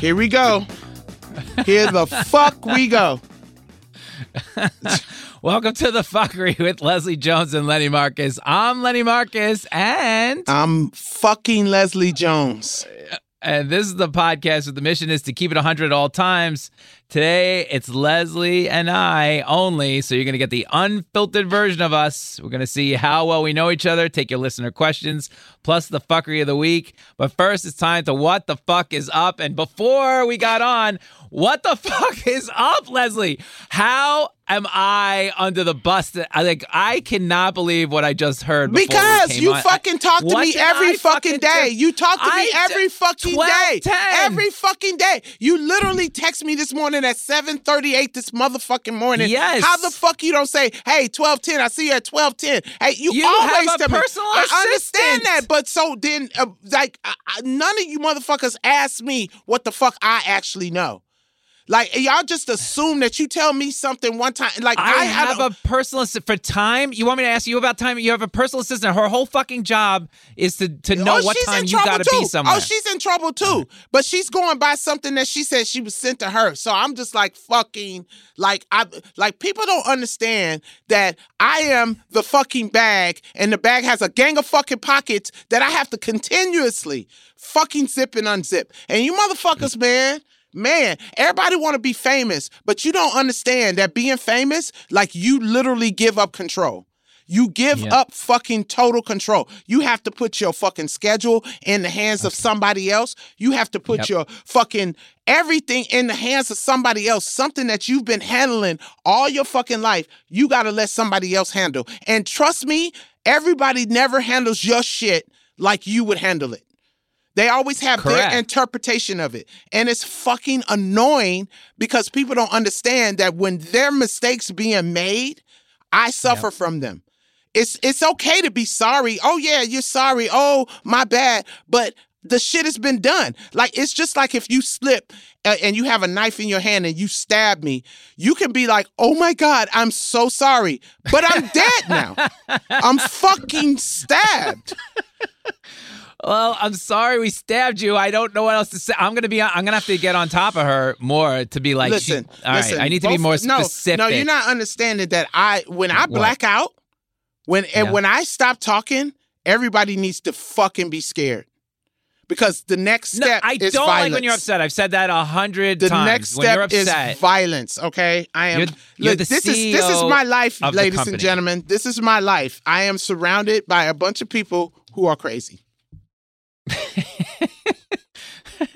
Here we go. Here the fuck we go. Welcome to the fuckery with Leslie Jones and Lenny Marcus. I'm Lenny Marcus, and I'm fucking Leslie Jones. And this is the podcast the mission is to keep it 100 at all times. Today, it's Leslie and I only, so you're going to get the unfiltered version of us. We're going to see how well we know each other, take your listener questions, plus the fuckery of the week. But first, it's time to what the fuck is up. And before we got on, what the fuck is up, Leslie? How am I under the bus? I like I cannot believe what I just heard. Because you on. fucking talk to me every I fucking day. You talk to me every fucking 12, day. 10. Every fucking day. You literally text me this morning at 7:38 this motherfucking morning. Yes. How the fuck you don't say, "Hey, 12:10, I see you at 12:10." Hey, you, You always have a tell me. personal I understand that, but so then uh, like I, I- none of you motherfuckers ask me what the fuck I actually know. Like y'all just assume that you tell me something one time. Like I, I, have a personal assistant for time. You want me to ask you about time? You have a personal assistant. Her whole fucking job is to to know oh, what time you got to too. be somewhere. Oh, she's in trouble too. But she's going by something that she said she was sent to her. So I'm just like fucking like I like people don't understand that I am the fucking bag and the bag has a gang of fucking pockets that I have to continuously fucking zip and unzip. And you motherfuckers, man. Man, everybody want to be famous, but you don't understand that being famous, like you literally give up control. You give up fucking total control. You have to put your fucking schedule in the hands of somebody else. You have to put Yep. your fucking everything in the hands of somebody else. Something that you've been handling all your fucking life, you got to let somebody else handle. And trust me, everybody never handles your shit like you would handle it. They always have Correct. their interpretation of it. And it's fucking annoying because people don't understand that when their mistakes being made, I suffer from them. It's it's okay to be sorry. Oh yeah, you're sorry. Oh, my bad. But the shit has been done. Like it's just like if you slip uh, and you have a knife in your hand and you stab me, you can be like, "Oh my god, I'm so sorry." But I'm dead now. I'm fucking stabbed. well, I'm sorry we stabbed you. I don't know what else to say. I'm gonna be. I'm gonna have to get on top of her more to be like. listen, she, all right, listen, I need to be more specific. No, no, you're not understanding that I when I What? black out, when and when I stop talking, everybody needs to fucking be scared. Because the next step No, I don't violence. like when you're upset. I've said that a hundred times. The next step is violence. Okay, I am. You're- you're look, the this is this is my life, ladies and gentlemen. This is my life. I am surrounded by a bunch of people who are crazy.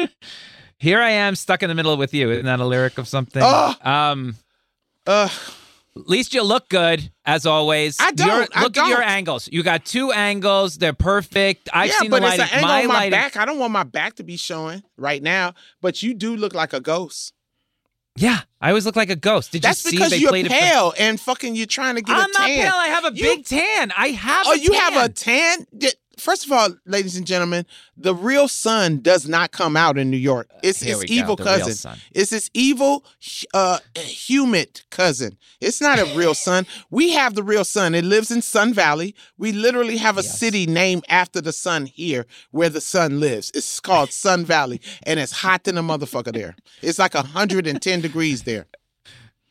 here I am stuck in the middle with you. Isn't that a lyric of something? Ugh. Um, Ugh. at least you look good as always. I don't. You're- I look at your angles. You got two angles. They're perfect. I've yeah, seen but the it's lighting. an angle my on my lighting. back. I don't want my back to be showing right now. But you do look like a ghost. Yeah, I always look like a ghost. Did That's you see because they you're played it? pale and fucking you're trying to get I'm a not pale. I have a You- big tan. I have. Oh, you have a tan. First of all, ladies and gentlemen, the real sun does not come out in New York. It's Here its we go, evil cousin. It's its evil, uh, humid cousin. It's not a real sun. We have the real sun. It lives in Sun Valley. We literally have a Yes. city named after the sun here, where the sun lives. It's called Sun Valley, and it's hot than a motherfucker there. It's like 110 degrees there.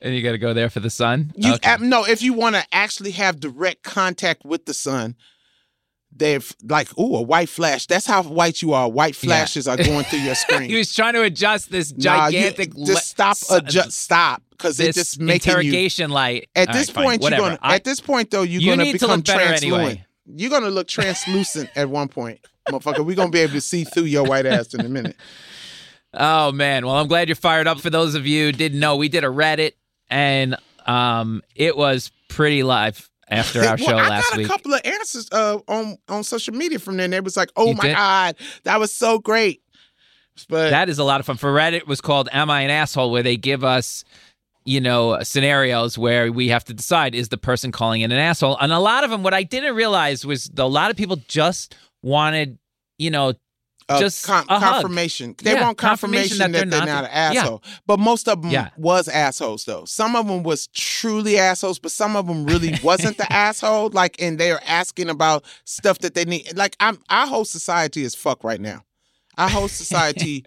And you got to go there for the sun. You Okay. uh, no, if you want to actually have direct contact with the sun, they've like, ooh, a white flash. That's how white you are. White Yeah. flashes are going through your screen. he was trying to adjust this Nah, you- gigantic. le- just stop, s- adjust, stop, because it's just making you. interrogation light. At All this right, fine, point, you're gonna. I- at this point, though, you're You gonna need to become look translucent. anyway. You're gonna look translucent at one point, motherfucker. We're gonna be able to see through your white ass in a minute. Oh man, well I'm glad you're fired up. For those of you who didn't know, we did a Reddit and um it was pretty live after our Well, show I last week. I got a couple of answers uh, on on social media from there. And they was like, "Oh You my did? god, that was so great." But That is a lot of fun. For Reddit it was called Am I an Asshole where they give us you know scenarios where we have to decide is the person calling in an asshole. And a lot of them what I didn't realize was a lot of people just wanted, you know, uh, just con- a hug. confirmation. They Yeah, want confirmation, that, they're, not, an yeah. asshole. But most of them Yeah. was assholes though. Some of them was truly assholes, but some of them really wasn't the asshole. Like, and they are asking about stuff that they need. Like, I'm our whole society is fuck right now. Our whole society.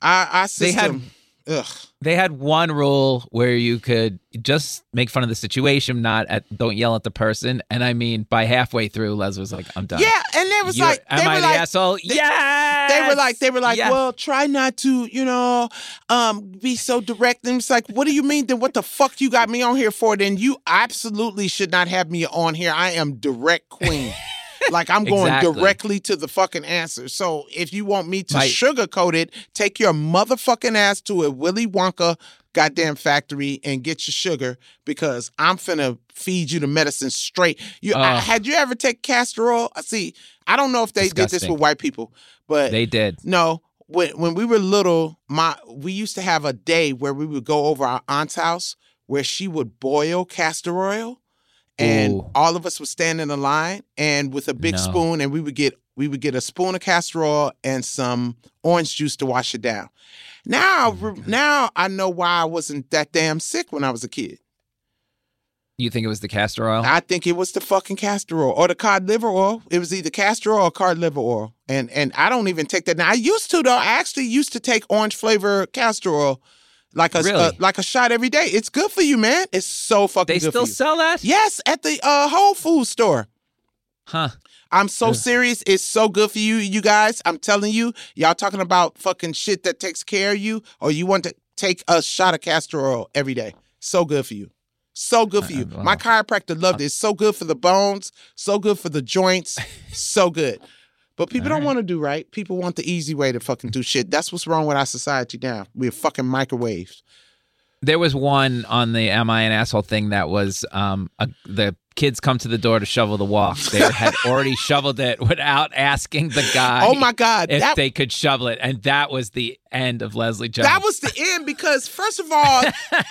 Our, our system. Ugh. They had one rule where you could just make fun of the situation, not at don't yell at the person. And I mean, by halfway through, Les was like, "I'm done." Yeah, and they was You're- like, "Am they I were the like, asshole?" Yeah. they were like, they were like, Yes. well, try not to, you know, um, be so direct. And it's like, what do you mean? Then what the fuck you got me on here for? Then you absolutely should not have me on here. I am direct queen. like I'm going Exactly. directly to the fucking answer. So if you want me to My- sugarcoat it, take your motherfucking ass to a Willy Wonka goddamn factory and get your sugar because I'm finna feed you the medicine straight. You I, had you ever take castor oil? Uh, see, I don't know if they did this Disgusting. with white people, but they did. no, when when we were little, my we used to have a day where we would go over our aunt's house where she would boil castor oil, and Ooh. all of us would stand in a line and with a big No. spoon, and we would get we would get a spoon of castor oil and some orange juice to wash it down. Now, Oh now I know why I wasn't that damn sick when I was a kid. You think it was the castor oil? I think it was the fucking castor oil or the cod liver oil. It was either castor oil or cod liver oil. And and I don't even take that now. I used to though. I actually used to take orange flavor castor oil like a Really? uh, like a shot every day. It's good for you, man. It's so fucking they good still for you. sell that? yes, at the uh, Whole Food store. Huh. I'm so Ugh. serious. It's so good for you, you guys. I'm telling you, y'all talking about fucking shit that takes care of you, or you want to take a shot of castor oil every day. So good for you. So good for you. Uh, wow. My chiropractor loved it. It's so good for the bones, so good for the joints, so good. But people don't Alright. want to do right. People want the easy way to fucking do shit. That's what's wrong with our society now. We're fucking microwaves. There was one on the "Am I an asshole?" thing that was um a, the kids come to the door to shovel the walk. They had already shoveled it without asking the guy. oh my God. If That, they could shovel it, and that was the end of Leslie Jones. that was the end because, first of all,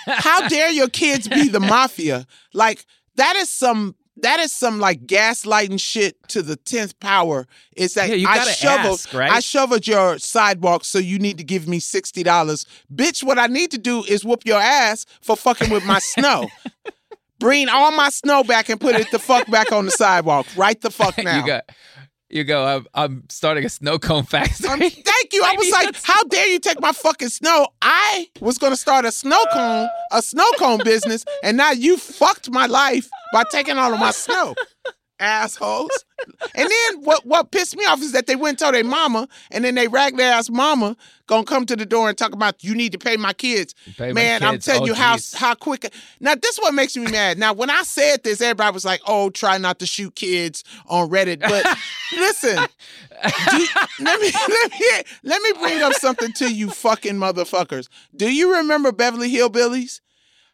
how dare your kids be the mafia? Like that is some that is some like gaslighting shit to the tenth power. It's that Yeah, I shoveled ask, right? I shoveled your sidewalk, so you need to give me sixty dollars, bitch. What I need to do is whoop your ass for fucking with my snow. Bring all my snow back and put it the fuck back on the sidewalk right the fuck now. you go. You go. I'm, I'm starting a snow cone factory. Um, thank you. I was like, how dare you take my fucking snow? I was gonna start a snow cone, a snow cone business, and now you fucked my life by taking all of my snow. Assholes. And then what what pissed me off is that they went and told their mama, and then they ragged their ass mama gonna come to the door and talk about you need to pay my kids. Pay my Man, I'm telling Oh, you how geez. how quick. Now this is what makes me mad. Now when I said this, everybody was like, "Oh, try not to shoot kids on Reddit." But listen, do, let me let me let me bring up something to you, fucking motherfuckers. Do you remember Beverly Hillbillies?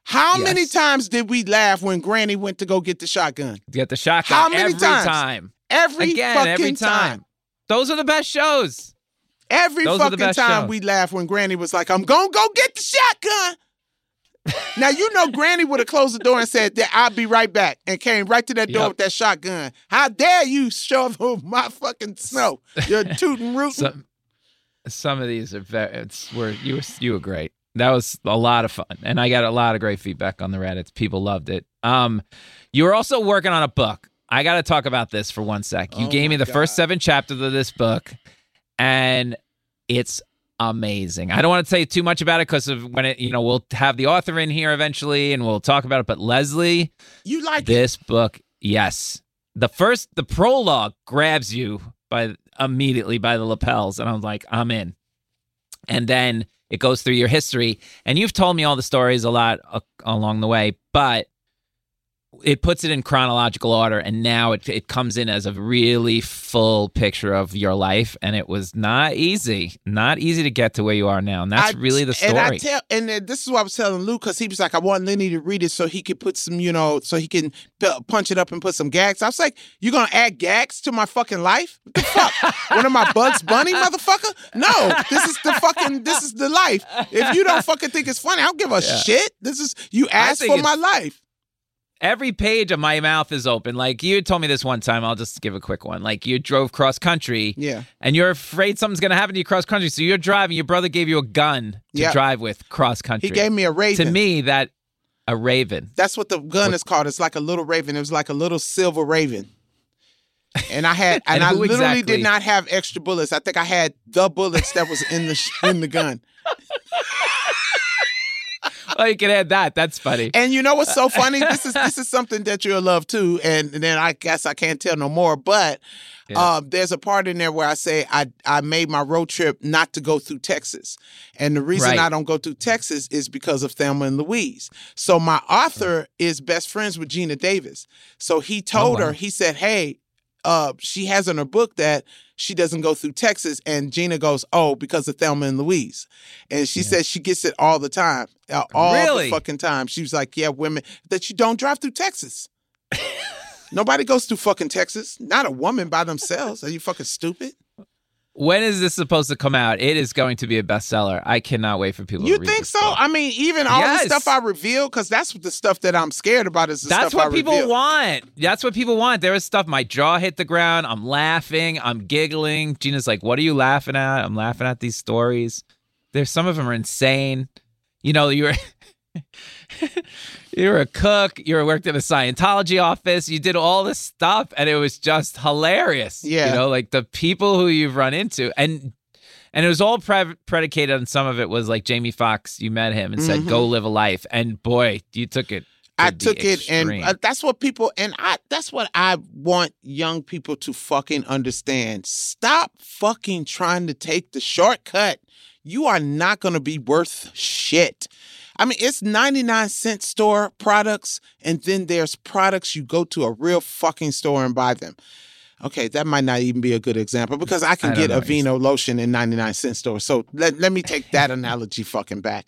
How many times did we laugh when Granny went to go get the shotgun? Get the shotgun How many every times? time. Every Again, fucking every time. Those are the best shows. Every Those fucking time shows. we laugh when Granny was like, "I'm gonna go get the shotgun." now you know Granny would have closed the door and said that I'll be right back and came right to that door Yep. with that shotgun. How dare you shovel my fucking snow? You're tooting rootin'. Some, some of these are very. It's were you were you were great. That was a lot of fun, and I got a lot of great feedback on the Reddits. People loved it. Um, you were also working on a book. I got to talk about this for one sec. You Oh gave me the first seven chapters of this book, and it's amazing. I don't want to say too much about it because of when it. You know, we'll have the author in here eventually, and we'll talk about it. But Leslie, you like it? this book, yes. The first, the prologue grabs you by immediately by the lapels, and I'm like, I'm in. And then it goes through your history, and you've told me all the stories a lot uh, along the way, but it puts it in chronological order, and now it it comes in as a really full picture of your life, and it was not easy, not easy to get to where you are now, and that's I- really the story. And I tell, and this is what I was telling Luke because he was like, I want Lenny to read it so he could put some, you know, so he can punch it up and put some gags. I was like, you're gonna add gags to my fucking life? What the fuck? One of my Bugs Bunny motherfucker? No, this is the fucking, this is the life. If you don't fucking think it's funny, I don't give a Yeah. shit. This is you asked for my life. Every page of my mouth is open. Like you told me this one time, I'll just give a quick one. Like you drove cross country Yeah, and you're afraid something's gonna happen to you cross country. So you're driving, your brother gave you a gun to Yeah. drive with cross country. he gave me a raven. to me that a raven. That's what the gun is called. It's like a little raven. It was like a little silver raven. and I had and, And I literally exactly? did not have extra bullets. I think I had the bullets that was in the in the gun. Oh, you can add that. That's funny. And you know what's so funny? This is this is something that you'll love too. And, then I guess I can't tell no more. But Yeah. uh, there's a part in there where I say I I made my road trip not to go through Texas, and the reason Right. I don't go through Texas is because of Thelma and Louise. So my author is best friends with Geena Davis. So he told Oh, wow. her he said, "Hey." Uh, she has in her book that she doesn't go through Texas, and Geena goes, "Oh, because of Thelma and Louise," and she Yeah. says she gets it all the time, uh, all Really? the fucking time. She was like, "Yeah, women that you don't drive through Texas. Nobody goes through fucking Texas. Not a woman by themselves. Are you fucking stupid? When is this supposed to come out? It is going to be a bestseller. I cannot wait for people You to read think so? book. I mean, even all Yes. the stuff I reveal, because that's the stuff that I'm scared about. Is the That's what I people reveal. want. That's what people want. There was stuff. My jaw hit the ground. I'm laughing. I'm giggling. Gina's like, "What are you laughing at?" I'm laughing at these stories. There's some of them are insane. You know, you're you're a cook. You worked in a Scientology office. You did all this stuff, and it was just hilarious. Yeah. you know, like the people who you've run into, and and it was all pre- predicated on some of it was like Jamie Foxx. You met him and said, Mhm. "Go live a life," and boy, you took it. I took it, and uh, that's what people, and I, that's what I want young people to fucking understand. Stop fucking trying to take the shortcut. You are not going to be worth shit. I mean, it's 99 cent store products, and then there's products you go to a real fucking store and buy them. Okay, that might not even be a good example because I can I get know. Aveeno lotion in 99 cent stores. So let, let me take that analogy fucking back.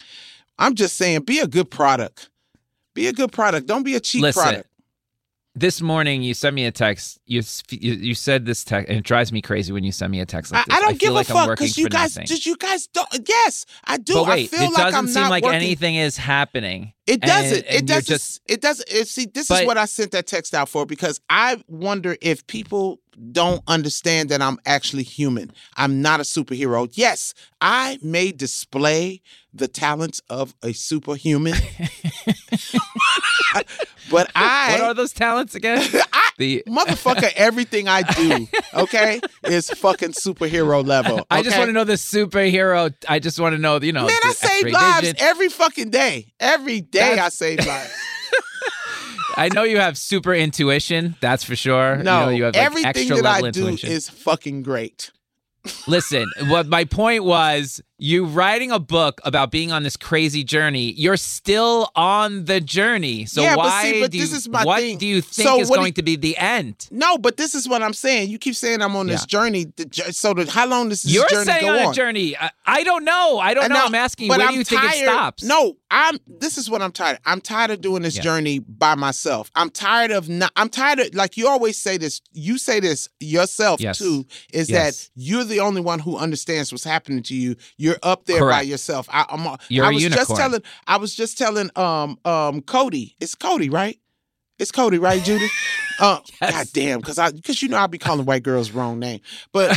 I'm just saying, be a good product. Be a good product. Don't be a cheap Listen, product. This morning you sent me a text. You you, you said this text, and it drives me crazy when you send me a text I, like this. I don't feel give like a fuck because you guys, nothing. just you guys don't. Yes, I do. but wait, I feel it like doesn't I'm seem like working. anything is happening. It doesn't. and- and it doesn't. just- it doesn't. It, see, this But- is what I sent that text out for because I wonder if people don't understand that I'm actually human. I'm not a superhero. Yes, I may display the talents of a superhuman, but I, what are those talents again? I the motherfucker, everything I do, okay, is fucking superhero level. I just want to know the superhero. I just want to know, you know, Man, I save lives every fucking day. Every day I That's- save lives. I know you have super intuition. That's for sure. No, you, know, you have like, everything extra that level I do intuition. is fucking great. Listen, what my point was, you writing a book about being on this crazy journey. You're still on the journey. So Yeah, but why see, but do this you, is my what thing. do you think So is going you- to be the end? No, but this is what I'm saying. You keep saying I'm on this journey. So the, how long does this You're journey saying on on? a journey. I, I don't know. I don't I know. know, I'm asking you, but where I'm do you think it tired- stops? No, I'm. This is what I'm tired. I'm tired of doing this Yeah. journey by myself. I'm tired of not. I'm tired of like you always say this. You say this yourself Yes. too. Is Yes. that you're the only one who understands what's happening to you. You're up there by yourself. I, I'm. a- You're I a was just unicorn. telling. I was just telling. Um. Um. Cody. It's Cody, right? It's Cody, right, Judy? Uh, Yes. God damn, because I because you know I be calling white girls wrong name. But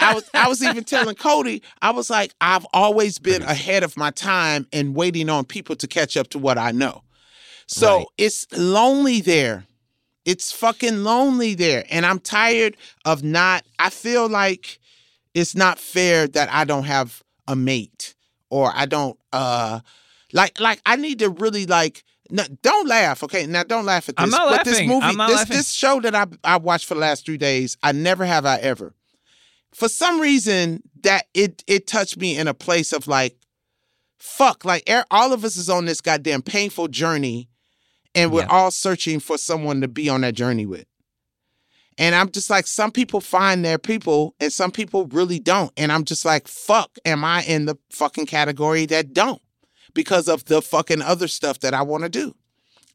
I was I was even telling Cody, I was like, I've always been ahead of my time and waiting on people to catch up to what I know. So Right. it's lonely there. It's fucking lonely there. And I'm tired of not I feel like it's not fair that I don't have a mate or I don't uh like like I need to really like no, don't laugh, okay? Now don't laugh at this. I'm not but this movie, I'm not this laughing. this show that I I watched for the last three days, I never have I ever. For some reason, that it it touched me in a place of like, fuck, like all of us is on this goddamn painful journey, and we're Yeah. all searching for someone to be on that journey with. And I'm just like, some people find their people, and some people really don't. And I'm just like, fuck, am I in the fucking category that don't? Because of the fucking other stuff that I want to do.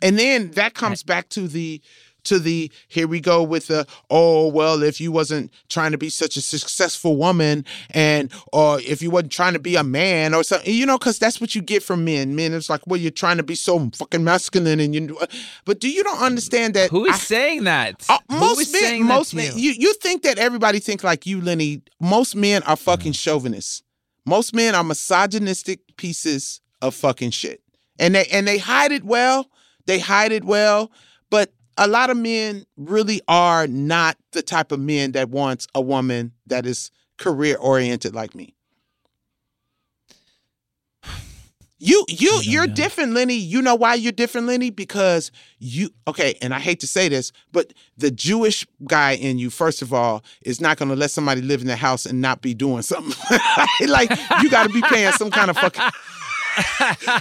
And then that comes back to the to the here we go with the oh well if you wasn't trying to be such a successful woman and or if you wasn't trying to be a man or something you know because that's what you get from men men it's like well you're trying to be so fucking masculine and you but do you don't understand that Who is I- saying that? uh, most men, saying most men, you? you you think that everybody think like you, Lenny. Most men are fucking Mm. chauvinists. Most men are misogynistic pieces of fucking shit, and they and they hide it well. They hide it well, but a lot of men really are not the type of men that wants a woman that is career oriented like me. You you you're know. different, Lenny. You know why you're different, Lenny? Because you okay, and I hate to say this, but the Jewish guy in you, first of all, is not gonna let somebody live in the house and not be doing something. like you gotta be paying some kind of fucking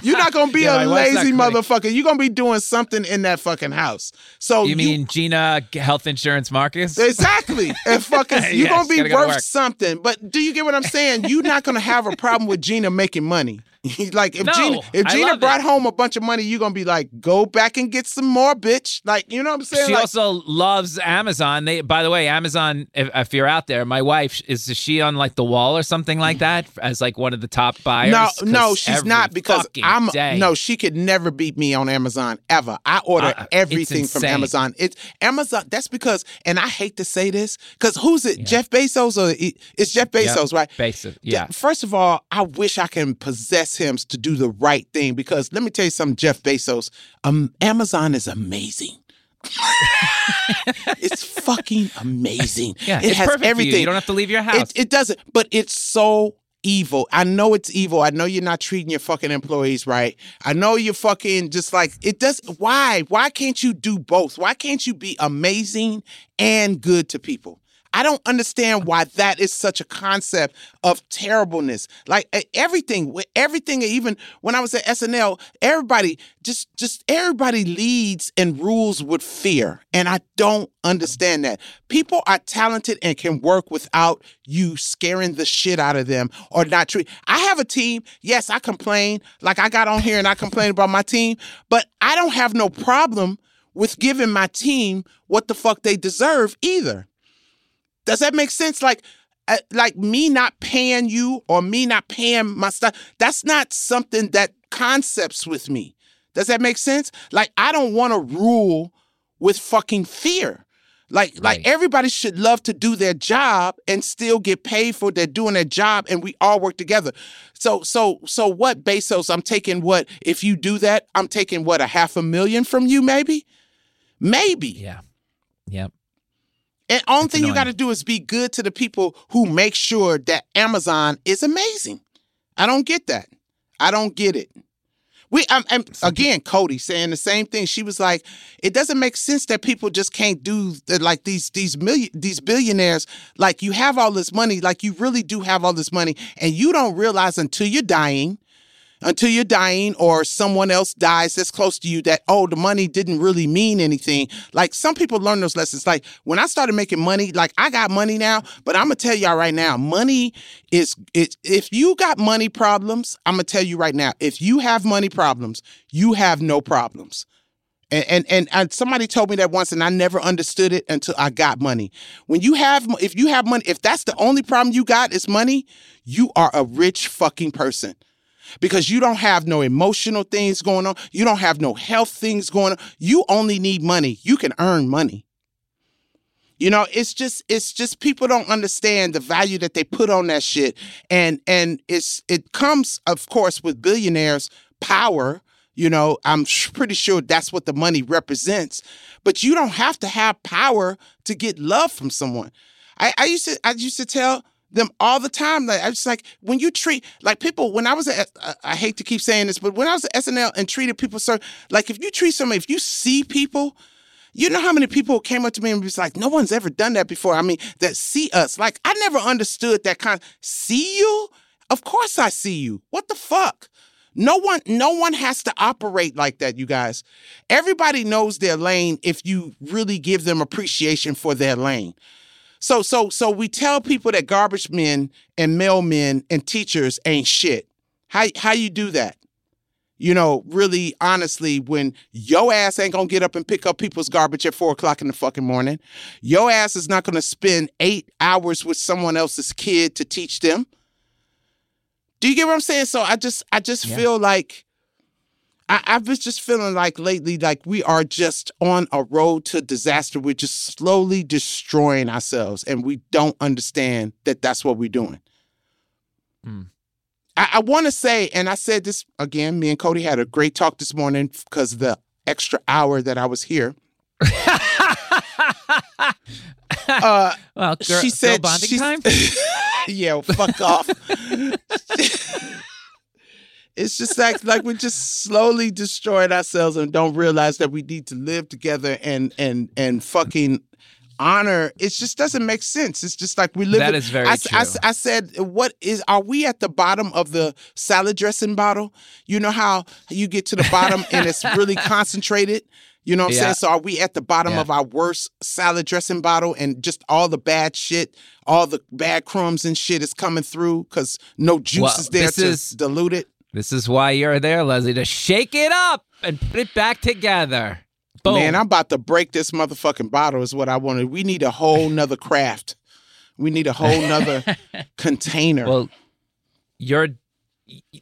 You're not gonna be Yeah, a lazy motherfucker. You're gonna be doing something in that fucking house. So You mean Gina Health Insurance Marcus? Exactly. And fucking you're gonna be go worth work. something. But do you get what I'm saying? You're not gonna have a problem with Gina making money. like if No, Gina if Gina brought it. home a bunch of money, you're gonna be like, go back and get some more, bitch. Like, you know what I'm saying? She Like, also loves Amazon. They, by the way, Amazon. If, if you're out there, my wife is she on like the wall or something like that as like one of the top buyers? No, no, she's not because I'm day- no, she could never beat me on Amazon ever. I order Uh, everything from. Amazon. It's Amazon. That's because, and I hate to say this, because who's it? Jeff Bezos or it's Jeff Yep, Bezos, right? Basic, yeah. First of all, I wish I can possess him to do the right thing because let me tell you something, Jeff Bezos. Um, Amazon is amazing. it's fucking amazing. Yeah, it it's has everything. You. you don't have to leave your house. It, it doesn't, but it's so evil. I know it's evil. I know you're not treating your fucking employees right. I know you're fucking just like it does. Why? Why can't you do both? Why can't you be amazing and good to people? I don't understand why that is such a concept of terribleness. Like everything, everything, even when I was at SNL, everybody just just everybody leads and rules with fear, and I don't understand that. People are talented and can work without you scaring the shit out of them or not treat. I have a team. Yes, I complain. Like I got on here and I complain about my team, but I don't have no problem with giving my team what the fuck they deserve either. Does that make sense? Like, uh, like me not paying you or me not paying my stuff. That's not something that concepts with me. Does that make sense? Like, I don't want to rule with fucking fear. Like, Right. like everybody should love to do their job and still get paid for their doing their job, and we all work together. So, so, so what, Bezos? I'm taking what? If you do that, I'm taking what a half a million from you, maybe, maybe. yeah. Yep. And only thing you got to do is be good to the people who make sure that Amazon is amazing. I don't get that. I don't get it. We um, and again, Cody saying the same thing. She was like, "It doesn't make sense that people just can't do the, like these these million these billionaires. Like you have all this money, like you really do have all this money, and you don't realize until you're dying." Until you're dying or someone else dies that's close to you that oh the money didn't really mean anything. Like some people learn those lessons. Like when i started making money like i got money now but i'm gonna tell y'all right now money is it if you got money problems i'm gonna tell you right now if you have money problems you have no problems. And, and and and somebody told me that once, and I never understood it until I got money. When you have, if you have money, if that's the only problem you got is money, you are a rich fucking person because you don't have no emotional things going on. You don't have no health things going on. You only need money. You can earn money. You know, it's just it's just people don't understand the value that they put on that shit. And and it's it comes of course with billionaires power. You know, I'm pretty sure that's what the money represents. But you don't have to have power to get love from someone. I, I used to I used to tell them all the time. Like I was like, when you treat like people, when I was at, I- I hate to keep saying this, but when I was at SNL and treated people so, like if you treat somebody, if you see people, you know how many people came up to me and was like, no one's ever done that before. I mean, that see us. Like I never understood that kind. See you? Of course I see you. What the fuck? No one, no one has to operate like that, you guys. Everybody knows their lane if you really give them appreciation for their lane. So so so we tell people that garbage men and mailmen and teachers ain't shit. How how you do that? You know, really honestly, when your ass ain't gonna get up and pick up people's garbage at four o'clock in the fucking morning, your ass is not gonna spend eight hours with someone else's kid to teach them. Do you get what I'm saying? So I just I just Yeah. feel like I, I've been just feeling like lately, like we are just on a road to disaster. We're just slowly destroying ourselves, and we don't understand that that's what we're doing. Hmm. I, I want to say, and I said this again. Me and Cody had a great talk this morning because the extra hour that I was here. Uh, well, girl, she said girl bonding time. yeah, well, fuck off. it's just like like we're just slowly destroying ourselves and don't realize that we need to live together and and and fucking honor. It just doesn't make sense. It's just like we live. That in- is very I, s- I true. I said, what is? Are we at the bottom of the salad dressing bottle? You know how you get to the bottom and it's really concentrated. You know what I'm saying? So are we at the bottom Yeah. of our worst salad dressing bottle and just all the bad shit, all the bad crumbs and shit is coming through because no juice Well, is there to is- dilute it? This is why you're there, Leslie, to shake it up and put it back together. Boom. Man, I'm about to break this motherfucking bottle is what I wanted. We need a whole nother craft. We need a whole nother container. well, you're.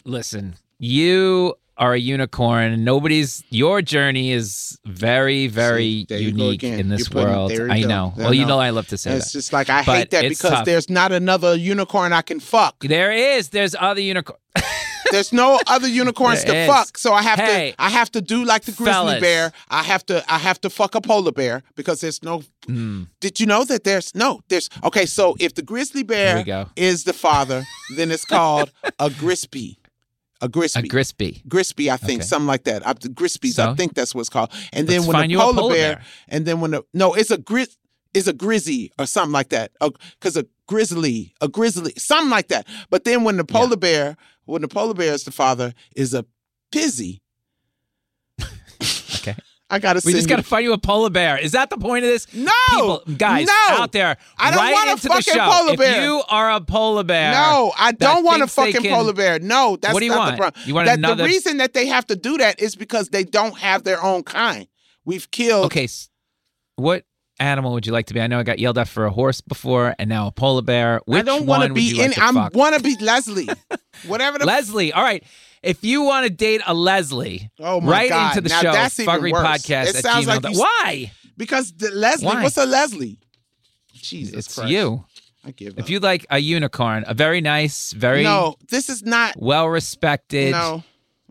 Listen, you are a unicorn. Nobody's. Your journey is very, very See, there you go unique in this putting- world. I know. Well, you know. know I love to say it's that. just like I But hate that because tough. there's not another unicorn I can fuck. There is. There's other unicorn. There's no other unicorns to is. fuck, so I have Hey. to I have to do like the grizzly Fellas. bear. I have to I have to fuck a polar bear because there's no. Mm, Did you know that there's no there's okay? So if the grizzly bear is the father, then it's called a grispy, a Grisby. A grispy. crispy. Grispy, I think, Okay. something like that. I, the Grispies, So? I think that's what it's called. And then Let's when find the polar, polar bear, bear. and then when the no, it's a gris, is a grizzy or something like that. Because a grizzly, a grizzly, something like that. But then when the polar bear, when the polar bear is the father, is a pizzy. Okay. I gotta. We just you- got to find you a polar bear. Is that the point of this? no People, guys no. out there, I don't write want a fucking polar if bear. you are a polar bear, No, I don't want a fucking can- polar bear. No, that's What do you not want? the problem. You want that another- The reason that they have to do that is because they don't have their own kind. We've killed. Okay, what animal would you like to be? I know I got yelled at for a horse before, and now a polar bear. Which I don't want to be like in. to I want to be Leslie. Whatever the. Leslie. All right. If you want to date a Leslie, oh my write God. into the now show That's even Fuckery worse. Podcast It at sounds like you, Why? because the Leslie. Why? What's a Leslie? Jesus It's Christ. you. I give If up. you like a unicorn, a very nice, very no, this is not. well respected No,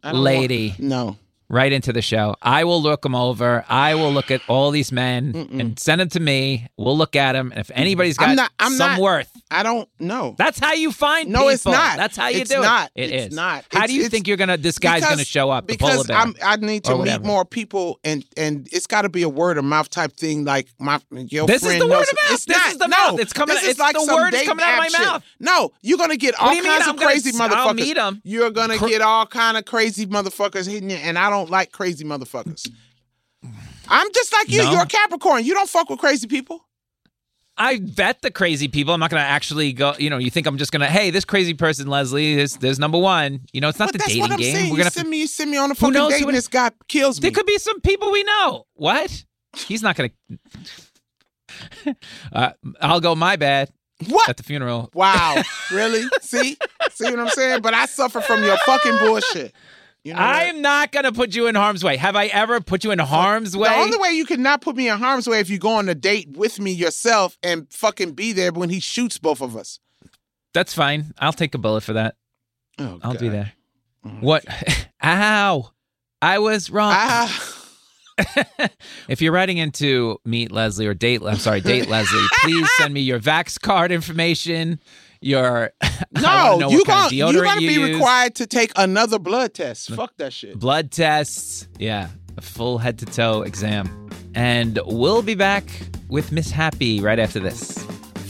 lady. Want, no. Right into the show. I will look them over. I will look at all these men Mm-mm. and send them to me. We'll look at them. And if anybody's got I'm not- I'm some not- worth, I don't know. that's how you find No, people. it's not. That's how you It's do not. it. It It's is. not. How It's- do you think you're gonna? This guy's because- gonna show up. The because I need to meet more people, and and it's got to be a word of mouth type thing. Like my your This is friend the word knows- of mouth. It's This not. is the no, mouth. It's coming- This is it's like the some word is coming out of my mouth. No, you're gonna get all kinds of crazy motherfuckers. You're gonna get all kind of crazy motherfuckers hitting you, and I don't like crazy motherfuckers. I'm just like you. No. You're a Capricorn. You don't fuck with crazy people. I vet the crazy people. I'm not gonna actually go. You know, you think I'm just gonna? Hey, this crazy person, Leslie. There's there's number one. You know, it's not but the that's dating what I'm game. saying. We're gonna. send me, you send me on a fucking knows date, and this guy kills me. There could be some people we know. What? He's not gonna. uh, I'll go. My bad. what? At the funeral. Wow. really? See? See what I'm saying? But I suffer from your fucking bullshit. You know I am not gonna put you in harm's way. Have I ever put you in harm's way? The only way you can not put me in harm's way if you go on a date with me yourself and fucking be there when he shoots both of us. That's fine. I'll take a bullet for that. Oh, I'll be there. Oh, What? Ow! I was wrong. Ah, if you're writing into meet Leslie or date, I'm sorry, date Leslie, please send me your Vax card information. Your no, you kind you gotta you be use, required to take another blood test. Fuck that shit. blood tests. Yeah, a full head to toe exam, and we'll be back with Miss Happy right after this.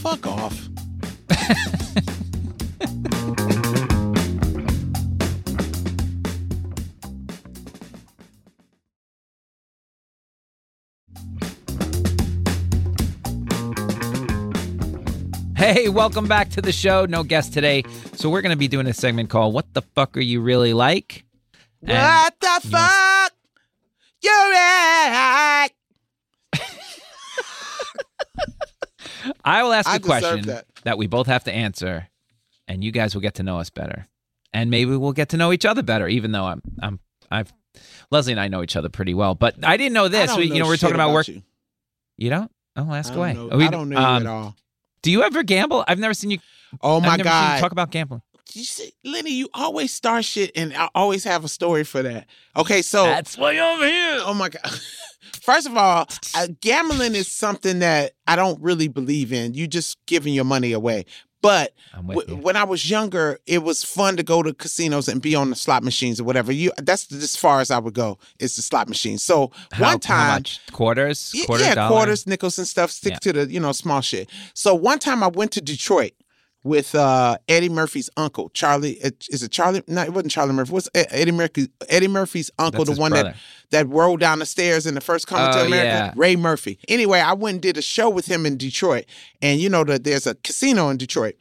Fuck off. Hey, welcome back to the show. No guest today, so we're gonna be doing a segment called "What the fuck are you really like?" And what the you know- fuck? You're right. I will ask I a question that. we both have to answer, and you guys will get to know us better, and maybe we'll get to know each other better. Even though I'm, I'm, I've Leslie and I know each other pretty well, but I didn't know this. We, you know, we're talking about, work. You. You don't? Oh, ask away. know, we- I don't know um, at all. Do you ever gamble? I've never seen you. Oh my I've never seen you god. talk about gambling. you see, Lenny, you always start shit, and I always have a story for that. Okay, so That's why I'm here. oh my god. First of all, uh, gambling is something that I don't really believe in. You just giving your money away. But w- when I was younger, it was fun to go to casinos and be on the slot machines or whatever. You that's as far as I would go. Is the slot machines. So How- one time, quarters, quarter yeah, dollar? quarters, nickels, and stuff. Stick Yeah. to the you know small shit. So one time I went to Detroit with uh, Eddie Murphy's uncle, Charlie. it- Is it Charlie? No, it wasn't Charlie Murphy. What's Eddie Murphy? Eddie Murphy's uncle, That's the one brother. that that rolled down the stairs in the first Coming to Oh, America. yeah. Ray Murphy. Anyway, I went and did a show with him in Detroit, and you know that there's a casino in Detroit.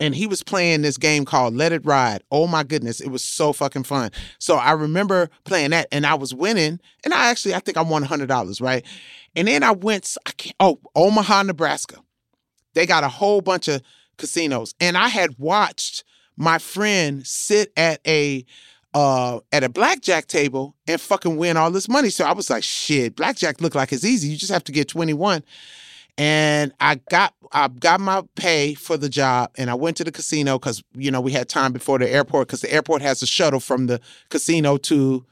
And he was playing this game called Let It Ride. Oh my goodness, it was so fucking fun. So I remember playing that, and I was winning. And I actually, I think I won hundred dollars, right? And then I went, I can't, oh, Omaha, Nebraska. They got a whole bunch of casinos, and I had watched my friend sit at a uh at a blackjack table and fucking win all this money. So I was like, shit, blackjack look like it's easy. You just have to get 21. And I got I got my pay for the job and I went to the casino because you know we had time before the airport because the airport has a shuttle from the casino to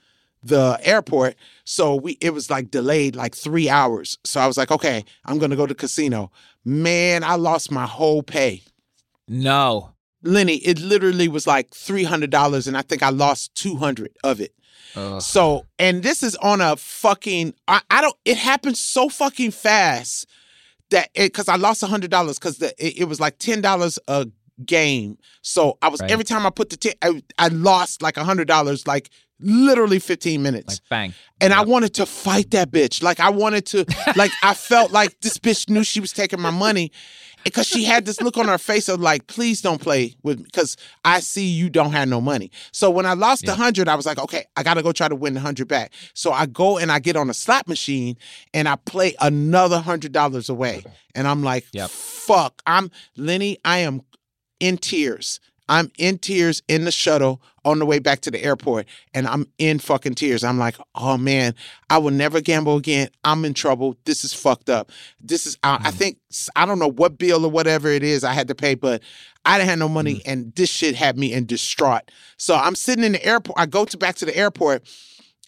the airport. So we it was like delayed like three hours. So I was like, okay, I'm gonna go to casino. Man, I lost my whole pay. No. Lenny, it literally was like three hundred dollars, and I think I lost two hundred of it. So, and this is on a fucking. I, I don't. It happened so fucking fast that it because I lost a hundred dollars because the it, it was like ten dollars a game. So I was Right. every time I put the ten, I, I lost like a hundred dollars, like literally fifteen minutes. Like bang. And I wanted to fight that bitch. Like I wanted to, like I felt like this bitch knew she was taking my money because she had this look on her face of like, please don't play with me because I see you don't have no money. So when I lost the Yeah. hundred, I was like, okay, I gotta go try to win the hundred back. So I go and I get on a slot machine and I play another hundred dollars away. And I'm like, Yep. fuck. I'm Lenny, I am in tears. I'm in tears in the shuttle on the way back to the airport, and I'm in fucking tears. I'm like, oh man, I will never gamble again. I'm in trouble. This is fucked up. This is, I, I mm. think, I don't know what bill or whatever it is I had to pay, but I didn't have no money, mm. and this shit had me in distraught. So I'm sitting in the airport. I go to back to the airport,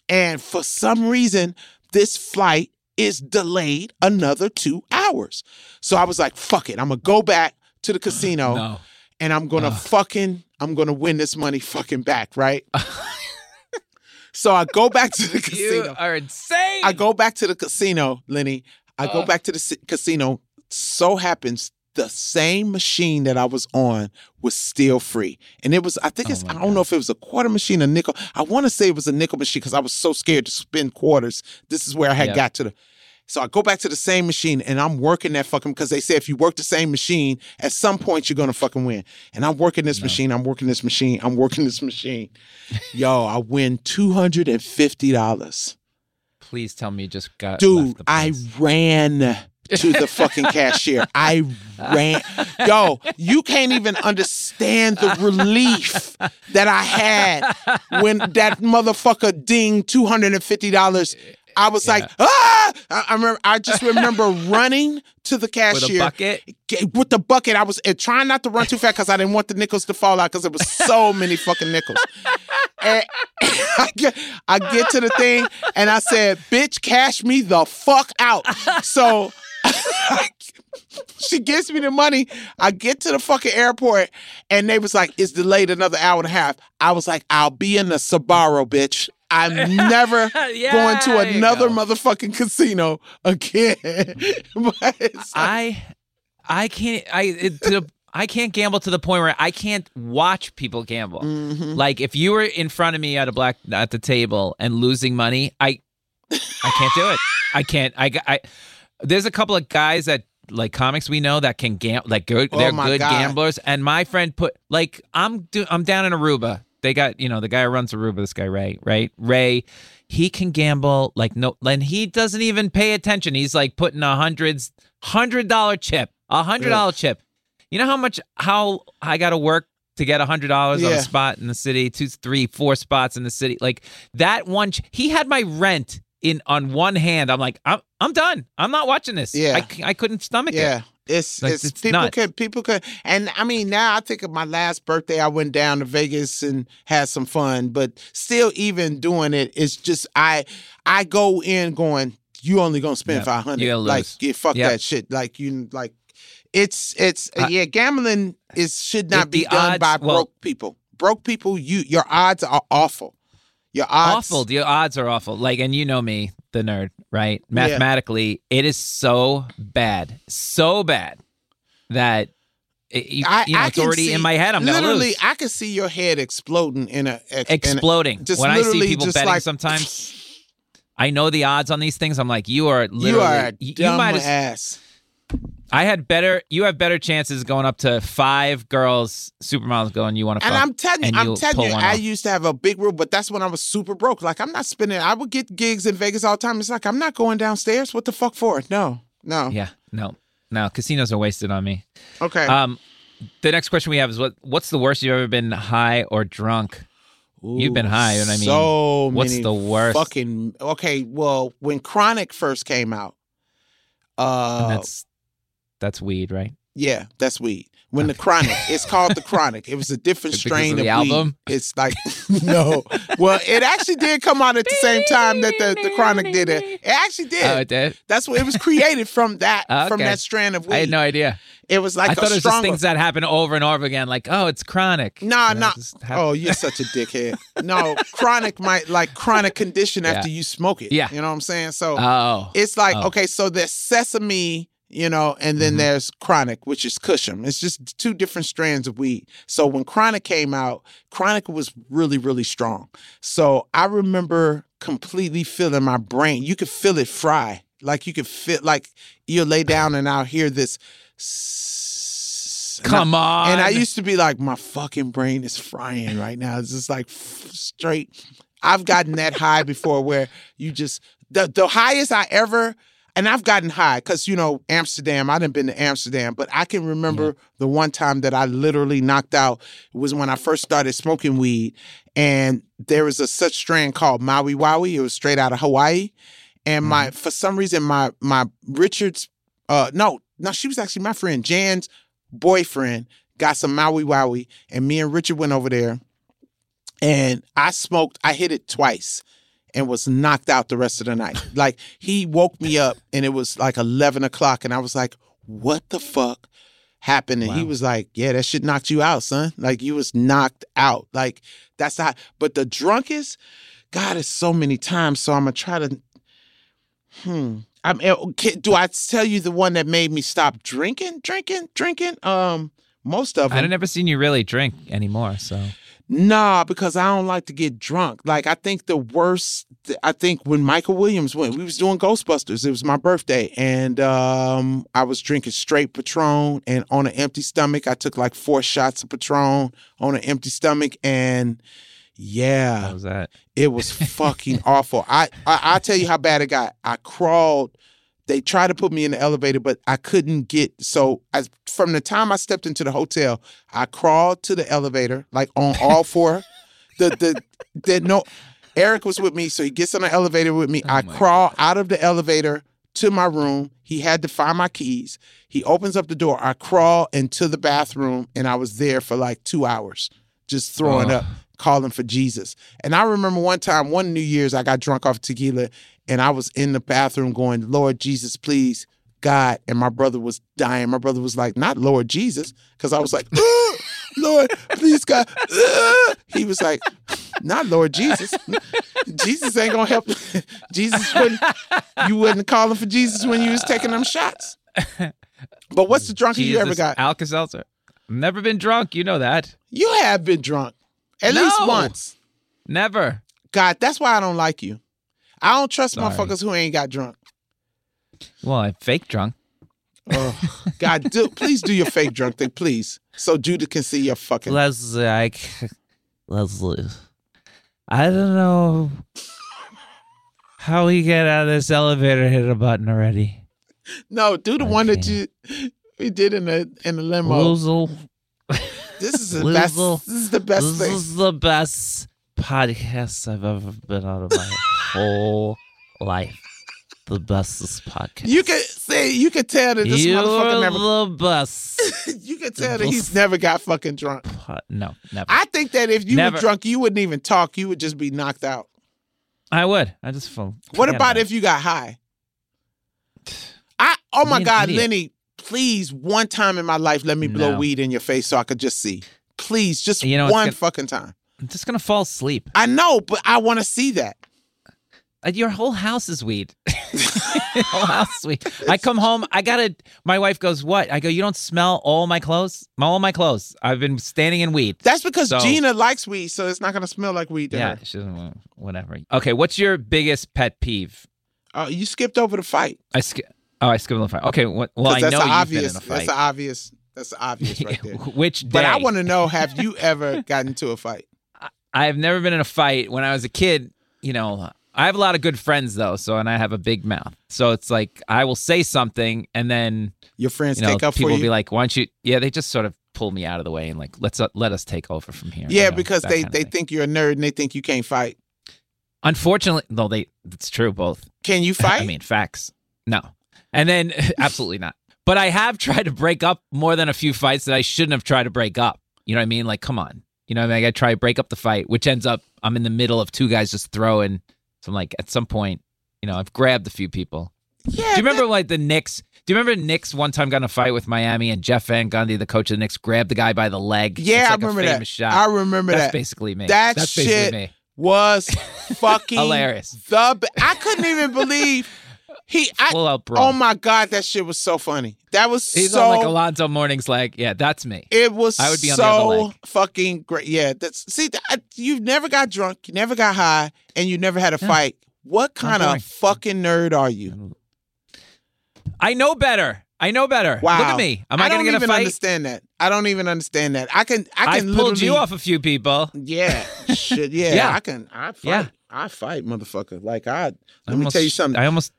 and for some reason, this flight is delayed another two hours. So I was like, fuck it. I'm gonna go back to the casino No. And I'm gonna Ugh. fucking I'm gonna win this money fucking back, right? so I go back to the casino. You are insane. I go back to the casino, Lenny. I go back to the casino. So happens the same machine that I was on was still free, and it was I think Oh it's my I don't know if it was a quarter machine, a nickel. I want to say it was a nickel machine because I was so scared to spend quarters. This is where I had Yep. got to the. So I go back to the same machine and I'm working that fucking because they say if you work the same machine, at some point you're gonna fucking win. And I'm working this no. machine, I'm working this machine, I'm working this machine. Yo, I win two hundred and fifty dollars. Please tell me you just got Dude, I ran to the fucking cashier. I ran. Yo, you can't even understand the relief that I had when that motherfucker dinged $250 I was like, ah! I, I remember. I just remember running to the cashier with a bucket. with the bucket. I was trying not to run too fast because I didn't want the nickels to fall out because it was so many fucking nickels. And I get, I get to the thing and I said, "Bitch, cash me the fuck out." So she gives me the money. I get to the fucking airport and they was like, "It's delayed another hour and a half." I was like, "I'll be in the Sbarro, bitch." I'm never Yeah, going to another motherfucking casino again. but like- I, I can't. I it, to I can't gamble to the point where I can't watch people gamble. Mhm. Like if you were in front of me at a black at the table and losing money, I, I can't do it. I can't. I, I there's a couple of guys that like comics we know that can gamble. Like good, Oh they're good God. gamblers. And my friend put like I'm do, I'm down in Aruba. They got you know the guy who runs Aruba. This guy Ray, right? Ray, he can gamble like no, and he doesn't even pay attention. He's like putting a hundreds hundred dollar chip, a hundred dollar chip. You know how much how I got to work to get a hundred dollars on a spot in the city, two, three, four spots in the city. Like that one, he had my rent in on one hand. I'm like, I'm I'm done. I'm not watching this. Yeah. I couldn't stomach it. It's, Like, it's, it's people nuts. could people could and I mean now I think of my last birthday I went down to Vegas and had some fun but still even doing it it's just I I go in going you only gonna spend Yep. five hundred like yeah fuck Yep. that shit like you like it's it's I- yeah gambling is should not be done odds- by well- broke people broke people you your odds are awful your odds Awful. The odds are awful. Like, and you know me, the nerd, right? Mathematically, it is so bad, so bad that it, you, I, you know I it's already see, in my head. I'm literally lose. I can see your head exploding in a in a- exploding. just when I see literally people just betting like, sometimes, I know the odds on these things. I'm like, you are literally. you are a you, dumb might as, ass. I had better. You have better chances going up to five girls, supermodels, going. You want to And? I'm telling you, I'm telling you, I off. used to have a big room, but that's when I was super broke. Like I'm not spending. I would get gigs in Vegas all the time. It's like I'm not going downstairs. What the fuck for? No, no. Yeah, no, no. Casinos are wasted on me. Okay. Um, the next question we have is what? What's the worst you've ever been high or drunk? you've been Ooh, high, and I mean, so what's the worst? Fucking okay. Well, when Chronic first came out, And uh, that's that's weed, right? Yeah, that's weed. When the chronic, it's called the chronic. It was a different strain of of, the album? weed. It's like no. Well, it actually did come out at the same time that the, the chronic did it. It actually did. Oh, it did. That's what it was created from that from that strand of weed. I had no idea. It was like I thought it was just things that happen over and over again. Like, oh, it's chronic. Nah, You know, nah. Oh, you're such a dickhead. No, chronic might like chronic condition after you smoke it. Yeah. You know what I'm saying? So Oh, it's like Oh. okay, so the sesame, you know, and then Mhm. there's chronic, which is Cusham. It's just two different strands of weed. So when chronic came out, chronic was really, really strong. So I remember completely feeling my brain. You could feel it fry. Like you could feel like you lay down and I'll hear this. s- and I- come on. and I used to be like, my fucking brain is frying right now. It's just like straight. I've gotten that high before where you just the the highest I ever and I've gotten high because you know Amsterdam. I didn't been to Amsterdam, but I can remember the one time that I literally knocked out was when I first started smoking weed, and there was a such strand called Maui Wowie. It was straight out of Hawaii, and my for some reason my my Richards, uh, no, no, she was actually my friend Jan's boyfriend got some Maui Wowie, and me and Richard went over there, and I smoked. I hit it twice, and was knocked out the rest of the night. like he woke me up, and it was like eleven o'clock, and I was like, "What the fuck?" happened and he was like yeah that shit knocked you out son like you was knocked out like that's not, but the drunkest god it's so many times so i'm gonna try to hmm I'm, okay, do I tell you the one that made me stop drinking, drinking, drinking? Um, most of them. I've never seen you really drink anymore. So Nah, because I don't like to get drunk. Like I think the worst. I think when Michael Williams went, we was doing Ghostbusters. It was my birthday, and um, I was drinking straight Patron, and on an empty stomach, I took like four shots of Patron on an empty stomach, and yeah, how was that? it was fucking awful. I, I I tell you how bad it got. I crawled. They tried to put me in the elevator, but I couldn't get. So as from the time I stepped into the hotel, I crawled to the elevator like on all four. the the the no. Eric was with me, so he gets on the elevator with me. Oh I crawl out of the elevator to my room. He had to find my keys. He opens up the door. I crawl into the bathroom, and I was there for like two hours, just throwing Oh. up calling for Jesus. And I remember one time, one New Year's, I got drunk off tequila and I was in the bathroom going, Lord Jesus, please, God. And my brother was dying. My brother was like, not Lord Jesus. Cause I was like, "Ugh, Lord, please, God. Ugh." He was like, not Lord Jesus. Jesus ain't gonna help. You. Jesus wouldn't, you wouldn't call him for Jesus when you was taking them shots. But what's the drunkest you ever got? Alka Seltzer. Never been drunk. You know that. You have been drunk. At least once. Never. God, that's why I don't like you. I don't trust Sorry. motherfuckers who ain't got drunk. Well, I fake drunk. Oh, God, do, please do your fake drunk thing, please, so Judah can see your fucking. Leslie, I, Leslie, I don't know how we get out of this elevator. Hit a button already. No, do the one that you we did in the in the limo. This is the best. This is the best this thing. is the best podcast I've ever been on in my whole life. the bestest podcast. You can see, you can tell that this You're motherfucker never. the best. you can tell that he's never got fucking drunk. po- no, never. I think that if you Never. were drunk, you wouldn't even talk. You would just be knocked out. I would. I just feel. What about if you got high? I oh my God, idiot. Lenny, please one time in my life let me blow No. weed in your face so I could just see. Please, just You know, one gonna- fucking time. I'm just gonna fall asleep. I know, but I want to see that. Uh, Your whole house is weed. Your whole house is weed. I come home. I gotta. My wife goes, "What?" I go, "You don't smell all my clothes. All my clothes. I've been standing in weed." That's because So- Gina likes weed, so it's not gonna smell like weed to Yeah, her. she doesn't want whatever. Okay, what's your biggest pet peeve? Oh, you skipped over the fight. I sk- Oh, I skipped the fight. Okay, what? Well, I that's know you've obvious. been in a That's fight. a obvious. That's a obvious right there. Which day? But I want to know: Have you ever gotten into a fight? I've never been in a fight. When I was a kid, you know, I have a lot of good friends though, so and I have a big mouth. So it's like I will say something, and then Your friends you know, take up people for will you. be like, "Why don't you?" Yeah, they just sort of pull me out of the way and like, "Let's uh, let us take over from here." yeah, you know, because they they think you're a nerd and they think you can't fight. Unfortunately, no, they. It's true both. Can you fight? I mean, facts. No, and then absolutely not. But I have tried to break up more than a few fights that I shouldn't have tried to break up. You know what I mean? Like, come on. You know, I mean, I try to break up the fight, which ends up I'm in the middle of two guys just throwing. So I'm like, at some point, you know, I've grabbed a few people. yeah. Do you remember like the Knicks? Do you remember Knicks one time got in a fight with Miami and Jeff Van Gundy, the coach of the Knicks, grabbed the guy by the leg? Yeah, I like a remember that. Shot. I remember That's that. basically me. That That's shit basically me. was fucking Hilarious. The I couldn't even believe he. I, Full out brawl. oh my god, that shit was so funny. That was He's so. on like Alonzo Mourning's leg. Yeah, that's me. it was I would be on the other so leg. fucking great. Yeah, that's see. That, you've never got drunk, you never got high, and you never had a Yeah. fight. What kind of fucking nerd are you? I know better. I know better. Wow. Look at me. Am I, don't going to get a fight? understand that. I don't even understand that. I can. I I can have pulled you off a few people. Yeah, shit. Yeah, Yeah. I can. I fight. Yeah. I fight, motherfucker. Like I. Let I me almost- tell you something. I almost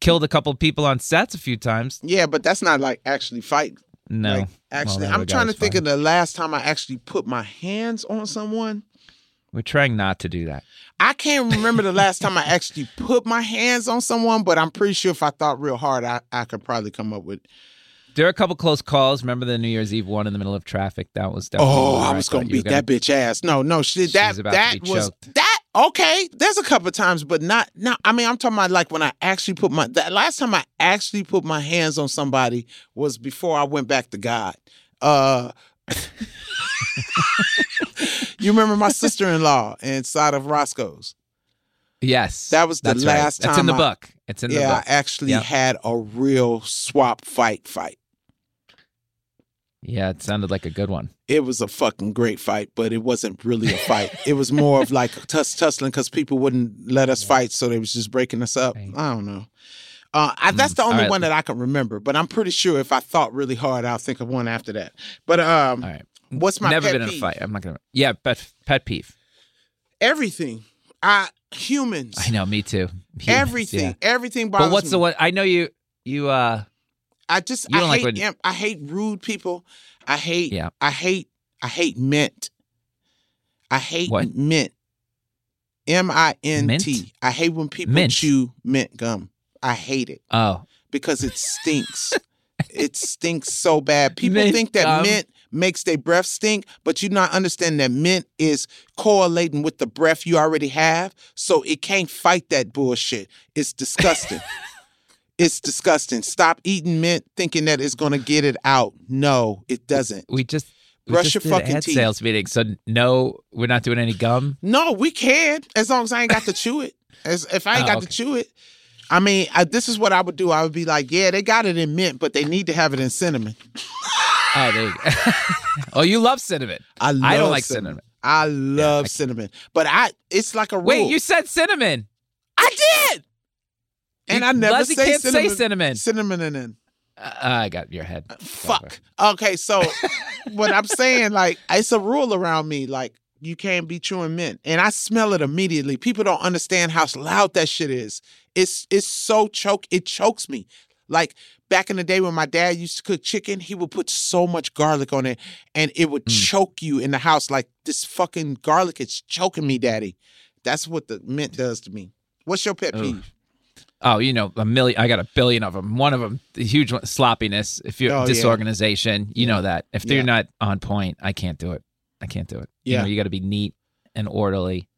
killed a couple people on sets a few times. yeah, but that's not like actually fight. No. Like, actually, that I'm trying to think of the last time I actually put my hands on someone. We're trying not to do that. I can't remember the last time I actually put my hands on someone, but I'm pretty sure if I thought real hard, I, I could probably come up with. There are a couple close calls. Remember the New Year's Eve one in the middle of traffic? That was oh, definitely. Oh, I was gonna you were beat that bitch ass. No, no, shit. That that was choked. that. Okay, there's a couple times, but not now. I mean, I'm talking about like when I actually put my. That last time I actually put my hands on somebody was before I went back to God. Uh, you remember my sister-in-law inside of Roscoe's? Yes. That was the that's right. last That's in the I- book. It's in the book. yeah, book. I actually Yep. had a real swap fight fight. Yeah, it sounded like a good one. It was a fucking great fight, but it wasn't really a fight. it was more of like tuss tussling because people wouldn't let us fight, so they was just breaking us up. Right. I don't know. Uh, I, that's the Mm, only right. one that I can remember, but I'm pretty sure if I thought really hard, I'll think of one after that. But um, All right. what's my Never pet been in a fight. I'm not gonna. Yeah, pet pet peeve. Everything. I humans. I know. Me too. Humans, Everything. yeah. Everything bothers But what's me. the one? I know you. You. uh I just I like hate imp- I hate rude people. I hate Yeah. I hate I hate mint. I hate What? mint. M I N Mint? T. I hate when people Mint. chew mint gum. I hate it Oh. because it stinks. it stinks so bad. People Mint think that gum. mint makes their breath stink, but you not understand that mint is correlating with the breath you already have, so it can't fight that bullshit. It's disgusting. it's disgusting. Stop eating mint thinking that it's gonna get it out. No, it doesn't. We just. We Brush your fucking teeth. sales meeting. So no, we're not doing any gum. No, we can as long as I ain't got to chew it. As if I ain't Oh, got okay. to chew it. I mean, I, this is what I would do. I would be like, yeah, they got it in mint, but they need to have it in cinnamon. Oh, there you go. oh, you love cinnamon. I love I don't like cinnamon. cinnamon. I love I- cinnamon, but I it's like a rule. Wait, you said cinnamon. I did, and I never Leslie say can't cinnamon. say cinnamon. Cinnamon and then Uh, I got your head. fuck. Okay, so what I'm saying, like, it's a rule around me, like. You can't be chewing mint, and I smell it immediately. People don't understand how loud that shit is. It's it's so choke. It chokes me. Like back in the day when my dad used to cook chicken, he would put so much garlic on it, and it would Mm. choke you in the house. Like this fucking garlic is choking me, daddy. That's what the mint does to me. What's your pet peeve? Oh, you know, a million. I got a billion of them. One of them, the huge one, sloppiness. If you're Oh, yeah. disorganization, you know that. If Yeah. you're not on point, I can't do it. I can't do it. You Yeah. know, you got to be neat and orderly.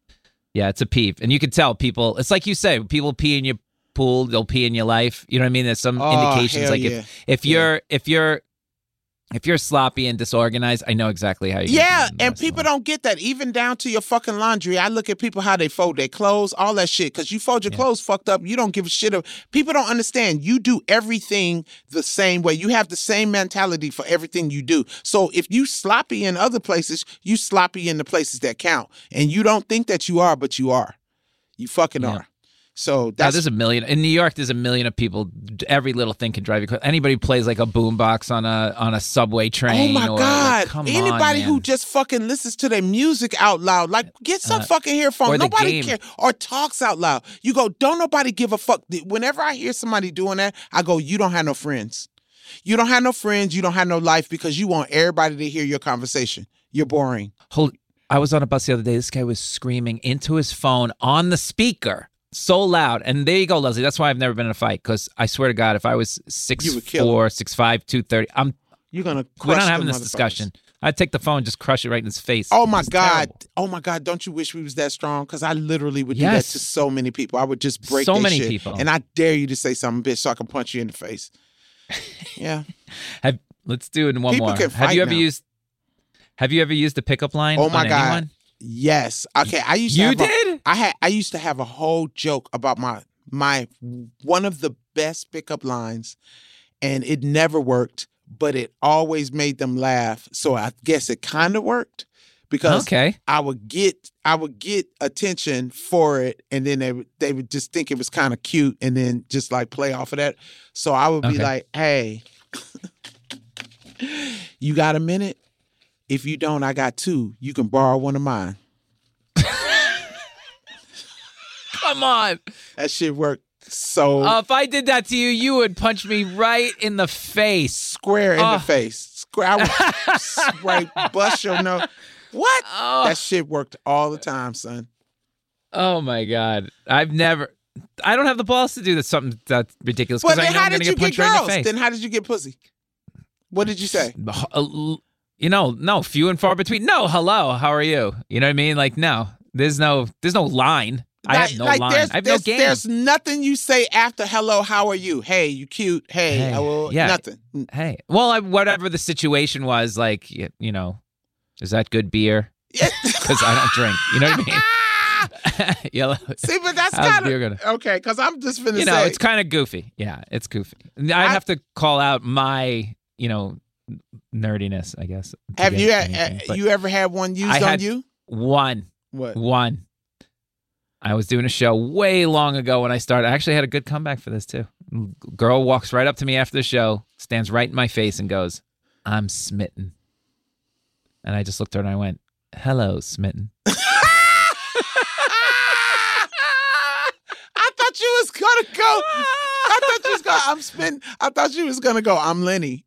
Yeah, it's a peeve, and you can tell people. It's like you say, people pee in your pool, they'll pee in your life. You know what I mean? There's some Oh, indications. Like yeah. if if you're if you're if you're sloppy and disorganized, I know exactly how you. Yeah, and people don't get that. Even down to your fucking laundry. I look at people how they fold their clothes, all that shit. Because you fold your Yeah. clothes fucked up, you don't give a shit. Of, people don't understand. You do everything the same way. You have the same mentality for everything you do. So if you sloppy in other places, you sloppy in the places that count. And you don't think that you are, but you are. You fucking Yeah. are. So Now, there's a million in New York. There's a million of people. Every little thing can drive you. crazy. Anybody plays like a boombox on a on a subway train. Oh my or, God! come Anybody on, who just fucking listens to their music out loud, like get some Uh, fucking earphone. Nobody cares or talks out loud. You go, don't nobody give a fuck. Whenever I hear somebody doing that, I go, you don't have no friends. You don't have no friends. You don't have no life because you want everybody to hear your conversation. You're boring. Hold. I was on a bus the other day. This guy was screaming into his phone on the speaker so loud. And there you go, Leslie. That's why I've never been in a fight. Because I swear to God, if I was six You would kill four, six five, two thirty, I'm You're gonna. we're not having this discussion. I'd take the phone, and just crush it right in his face. Oh my God. terrible. Oh my God. Don't you wish we was that strong? Because I literally would do that to so many people. I would just break So many shit. people. And I dare you to say something, bitch, so I can punch you in the face. Yeah. Have, let's do it in one People more. can have you ever now. used? Have you ever used a pickup line? Oh my God. anyone? Yes. Okay. I used to You have a- did? I had I used to have a whole joke about my my one of the best pickup lines and it never worked, but it always made them laugh. So I guess it kind of worked because Okay. I would get I would get attention for it and then they would they would just think it was kind of cute and then just like play off of that. So I would be Okay. like, "Hey, you got a minute? If you don't, I got two. You can borrow one of mine." Come on. That shit worked so Uh, if I did that to you, you would punch me right in the face. square in Oh. the face. Square, I would straight bust your nose. What? Oh, That shit worked all the time, son. oh my god! I've never. I don't have the balls to do this something that's ridiculous Well, then know how did you get right girls? the. Then how did you get pussy? What did you say? You know, no, few and far between. No, hello, how are you? You know what I mean? Like, no, there's no, there's no line. I have no line. There's, I have no game. there's nothing you say after hello, how are you? Hey, you cute. Hey, Hey, I will, yeah. nothing. Mm. Hey, well, I, whatever the situation was, like, y- you know, is that good beer? Because I don't drink. You know what I mean? Yellow. See, but that's kind of gonna- okay. Because I'm just finna You know, say, it's kind of goofy. Yeah, it's goofy. I'd I- have to call out my, you know, nerdiness. I guess. have you anything, uh, you ever had one used on you? one? What? One. I was doing a show way long ago when I started. I actually had a good comeback for this too. Girl walks right up to me after the show, stands right in my face, and goes, "I'm smitten." And I just looked at her and I went, "Hello, smitten." I thought you was gonna go. I thought you was gonna. I'm spin. I thought she was gonna go. I'm Lenny.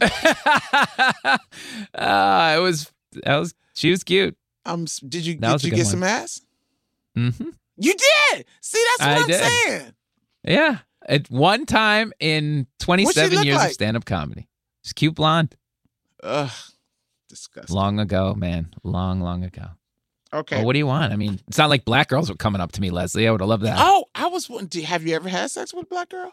uh, it was. That was. She was cute. I'm. Did you? That Did you get one. some ass? Mm-hmm. You did. See, that's what I am did. saying. Yeah. At one time in 27 years like? of stand-up comedy, she's cute blonde. Ugh, disgusting. Long ago, man. Long, long ago. Okay. Well, what do you want? I mean, it's not like black girls were coming up to me, Leslie. I would have loved that. oh, I was. wondering, Have you ever had sex with a black girl?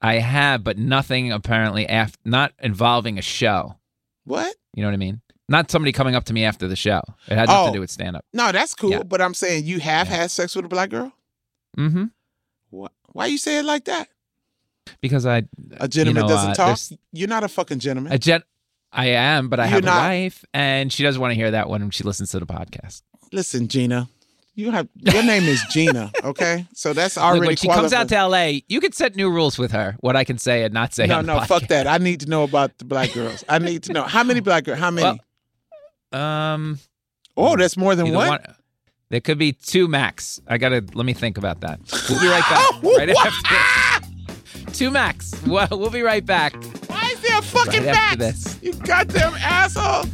I have, but nothing apparently after, not involving a show. What? You know what I mean? Not somebody coming up to me after the show. It had nothing Oh. to do with stand-up. No, that's cool. Yeah. But I'm saying you have Yeah. had sex with a black girl. Mm-hmm. What? Why you say it like that? Because I, A gentleman know, doesn't uh, talk. You're not a fucking gentleman. a jet, I am, but I You're have not- a wife, and she doesn't want to hear that when she listens to the podcast. Listen, Gina. You have your name is Gina. Okay, so that's Look, already. when she comes out to LA, you can set new rules with her. What I can say and not say. No, no, fuck that. I need to know about the black girls. I need to know how many black girls. How many? Um, oh, that's more than one. one- There could be two max. I gotta let me think about that. We'll be right back. right after this. Two max. Well, we'll be right back your fucking right. You goddamn asshole.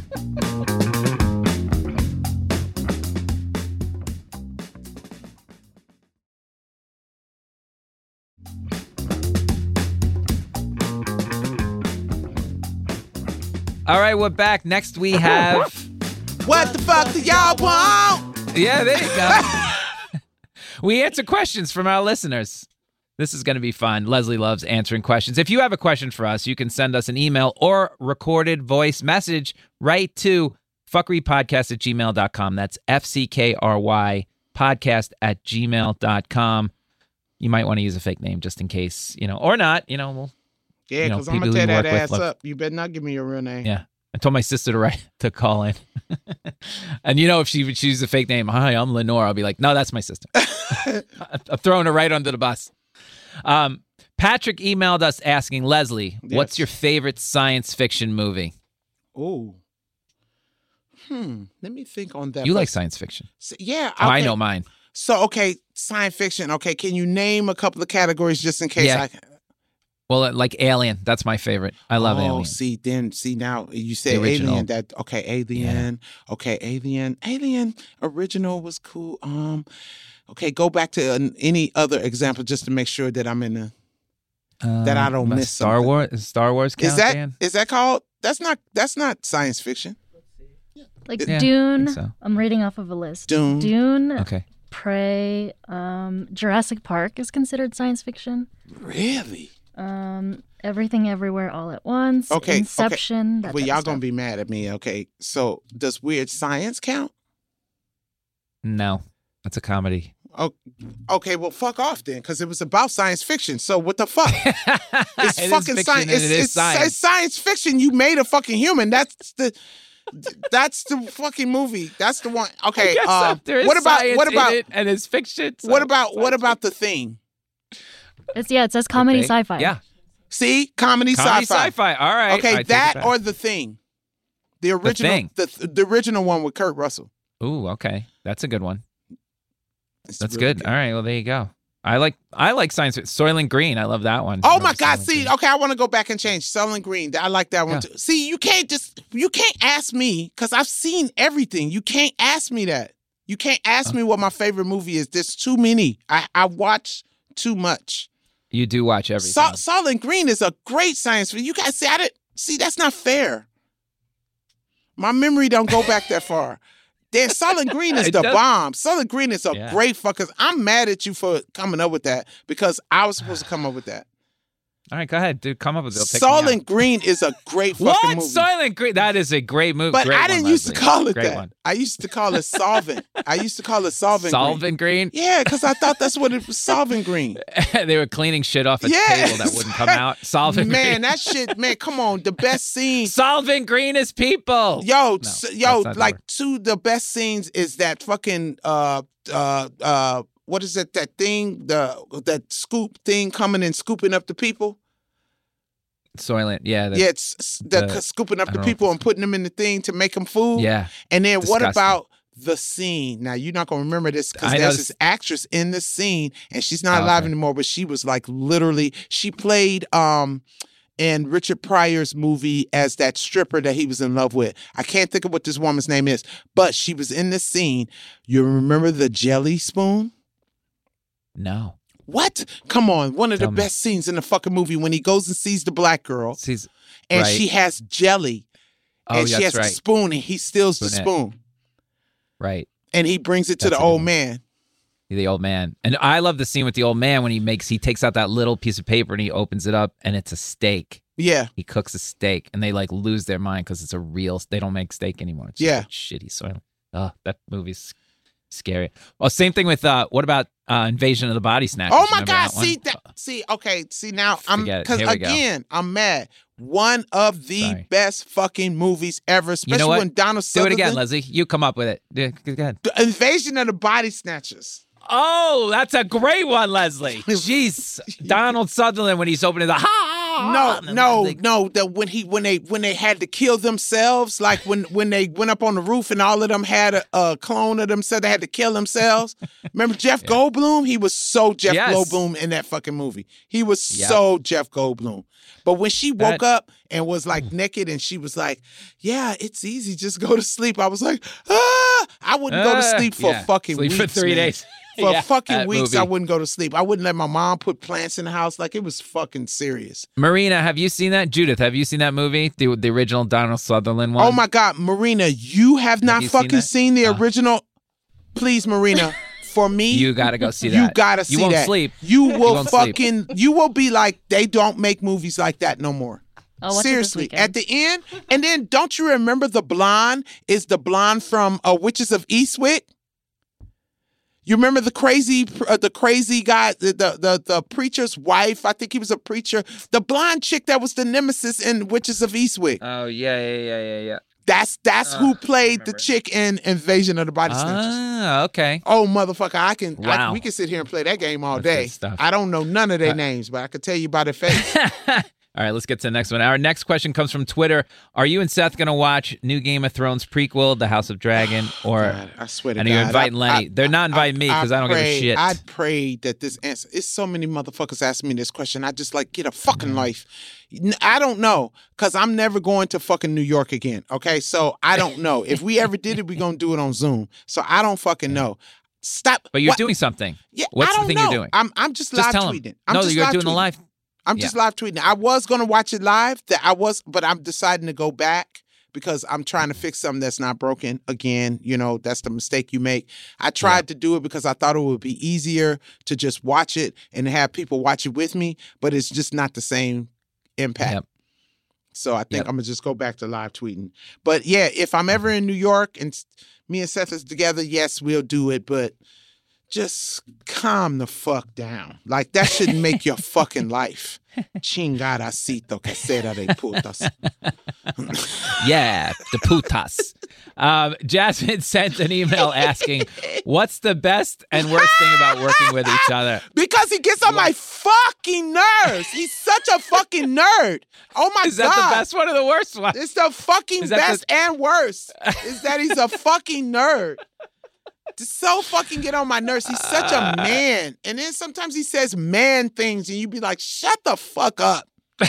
All right, we're back. Next we have. What the fuck do y'all want? Yeah, there you go. we answer questions from our listeners. This is going to be fun. Leslie loves answering questions. If you have a question for us, you can send us an email or recorded voice message right to fuckerypodcast at gmail.com. That's F C K R Y podcast at gmail.com. You might want to use a fake name just in case, you know, or not, you know, we'll Yeah, You know, because I'm gonna tear that ass love- up. You better not give me your real name. Yeah. I told my sister to write to call in. and you know, if she she used a fake name, hi, I'm Lenore, I'll be like, no, that's my sister. I'm throwing her right under the bus. Um, Patrick emailed us asking Leslie, what's your favorite science fiction movie? Oh. Hmm. Let me think on that. You like science fiction? S- Yeah. Oh, I know mine. So okay, science fiction. Okay, can you name a couple of categories just in case Yeah. I? Well, uh, like Alien, that's my favorite. I love oh, Alien. see, then see now you say Alien. That okay, Alien. Okay, Alien. Alien original was cool. Um, okay, go back to an, any other example just to make sure that I'm in the. that I don't Uh, miss Star something. Wars. Is Star Wars count, Is that Dan? is that called? That's not that's not science fiction. Like Yeah, Dune. so. I'm reading off of a list. Dune. Dune, Okay. Prey, um, Jurassic Park is considered science fiction. Really? Um, Everything Everywhere All at Once. Okay, okay. Inception. That well, y'all gonna be mad at me. Okay, so does weird science count? No, that's a comedy. Oh, okay. Well, fuck off then, because it was about science fiction. So what the fuck? It's It is fucking fiction science. It's, it is it's, science. it's science fiction. You made a fucking human. That's the. That's the fucking movie. That's the one. Okay. Guess Um, there is what about science what in about it and it's fiction? so what about what about the thing? It's yeah. It says comedy fiction. sci-fi. Yeah, See, comedy, comedy sci-fi. sci-fi. All right. Okay, take it that or the thing. The original, Thing. the the original one with Kurt Russell. Ooh, okay, that's a good one. It's That's really good. All right. Well, there you go. I like I like science. Soylent Green. I love that one. Oh my God! Soylent See, Green? okay, I want to go back and change Soylent Green. I like that one Yeah. too. See, you can't just you can't ask me because I've seen everything. You can't ask me that. You can't ask me what my favorite movie is. There's too many. I I watch too much. You do watch everything. Sol- Soylent Green is a great science fiction. You guys see, I didn't see that's not fair. My memory don't go back that far. Then Soylent Green is the does- bomb. Soylent Green is a Yeah. great fucker. I'm mad at you for coming up with that because I was supposed to come up with that. All right, go ahead, dude. Come up with it. It'll take me out. Soylent Green is a great fucking What? movie. Soylent Green. That is a great movie. but Great I didn't used to call it Great that. One. I used to call it solvent. I used to call it solvent. Green. Solvent Green. Yeah, because I thought that's what it was. Solvent green. they were cleaning shit off a Yes. table that wouldn't come out. Solvent man, Green. that shit, man. Come on, the best scene. Solvent Green is people. Yo, No, yo, that's not the like two the best scenes is that fucking uh uh uh what is it that thing the that scoop thing coming and scooping up the people? Soylent. Yeah. the- yeah, it's the, the- scooping up I the don't know if people and putting them in the thing to make them food. Yeah. And then what about the scene? Now you're not gonna remember this because there's this- this actress in the scene, and she's not Oh, alive okay. anymore. But she was like literally, she played um in Richard Pryor's movie as that stripper that he was in love with. I can't think of what this woman's name is, but she was in the scene. You remember the jelly spoon? No. What? Come on, one of Tell the me. best scenes in the fucking movie when he goes and sees the black girl She's, and right. she has jelly oh, and she has a spoon and he steals the spoon Right. and he brings it to That's the old man. The old man. And I love the scene with the old man when he makes, he takes out that little piece of paper and he opens it up and it's a steak. Yeah. He cooks a steak and they like lose their mind because it's a real, they don't make steak anymore. It's Yeah. like shitty Soylent. Oh, that movie's scary. Well, same thing with, uh, what about uh, Invasion of the Body Snatchers? Oh my Remember God! that? See that? See, okay. See now, I'm because we go. again, I'm mad. One of the Sorry. best fucking movies ever, especially what? when Donald Do it again, Leslie. You come up with it. Yeah, go ahead. The Invasion of the Body Snatchers. Oh, that's a great one, Leslie. Jeez, Donald Sutherland when he's opening the ha. No, no, like, no. That when he when they when they had to kill themselves, like when when they went up on the roof and all of them had a, a clone of themselves, they had to kill themselves. Remember Jeff Goldblum? He was so Jeff Yes. Goldblum in that fucking movie. He was Yep. so Jeff Goldblum. But when she woke That- up and was like naked and she was like, "Yeah, it's easy, just go to sleep," I was like, "Ah!" I wouldn't go to Uh, sleep for yeah, fucking sleep for three man. days. For Yeah, fucking weeks, movie. I wouldn't go to sleep. I wouldn't let my mom put plants in the house. Like it was fucking serious. Marina, have you seen that? Judith, have you seen that movie? The the original Donald Sutherland one? Oh my God, Marina, you have not you fucking that? seen, the Oh. original. Please, Marina, for me, You gotta go see that. you gotta see You won't that. sleep. You will won't sleep. fucking. You will be like they don't make movies like that no more. I'll Seriously, at the end, and then don't you remember the blonde is the blonde from uh, Witches of Eastwick? You remember the crazy, uh, the crazy guy, the, the the the preacher's wife? I think he was a preacher. The blonde chick that was the nemesis in Witches of Eastwick. Oh yeah, yeah, yeah, yeah, yeah. That's that's Uh, who played the chick in Invasion of the Body Snatchers. Ah, okay. Oh motherfucker, I can. I, Wow. we can sit here and play that game all That's day. I don't know none of their Uh, names, but I can tell you by their face. All right, let's get to the next one. Our next question comes from Twitter. Are you and Seth going to watch new Game of Thrones prequel, The House of Dragon, or God, I swear to and God, you're inviting I- Lenny? They're not inviting me because I, don't give a shit. I pray that this answer. It's so many motherfuckers asking me this question. I just like get a fucking Mm-hmm. life. I don't know because I'm never going to fucking New York again. Okay, so I don't know if we ever did it. We're gonna do it on Zoom. So I don't fucking know. Stop. but you're What- doing something. Yeah, I What's the thing know. you're doing? I'm I'm just, Just live tweeting. I'm no, just you're doing the live. I'm just live tweeting. I was gonna watch it live. That I was, but I'm deciding to go back because I'm trying to fix something that's not broken. Again, you know, that's the mistake you make. I tried to do it because I thought it would be easier to just watch it and have people watch it with me, but it's just not the same impact. Yep. So I think Yep. I'm gonna just go back to live tweeting. But yeah, if I'm ever in New York and me and Seth is together, yes, we'll do it. But just calm the fuck down. Like that shouldn't make your fucking life. Chingadacito que será de putas. Yeah, the putas. Um, Jasmine sent an email asking, "What's the best and worst thing about working with each other?" Because he gets on my fucking nerves. He's such a fucking nerd. Oh my god! Is that god. the best one or the worst one? It's the fucking best and worst. Is that he's a fucking nerd. Just so fucking get on my nerves. He's such a uh. man. And then sometimes he says man things and you'd be like, shut the fuck up.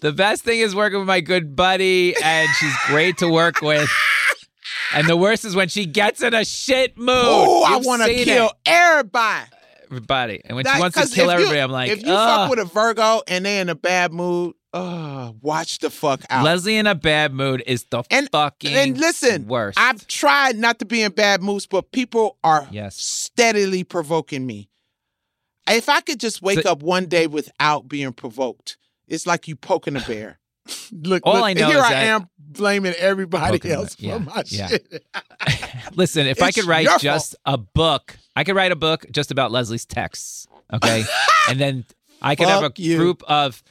the best thing is working with my good buddy, and she's great to work with. And the worst is when she gets in a shit mood. Oh, I want to kill it, everybody. everybody. And when That- she wants to kill if you- everybody, I'm like, if you fuck with a Virgo and they're in a bad mood, uh, watch the fuck out. Leslie in a bad mood is the And- fucking and listen, worst. I've tried not to be in bad moods, but people are Yes. steadily provoking me. If I could just wake So- up one day without being provoked, it's like you poking a bear. look, All look, I know here I am blaming everybody else for Yeah, my yeah. shit. Listen, if I could write just a book, I could write a book just about Leslie's texts. Okay, and then I could have a you. group of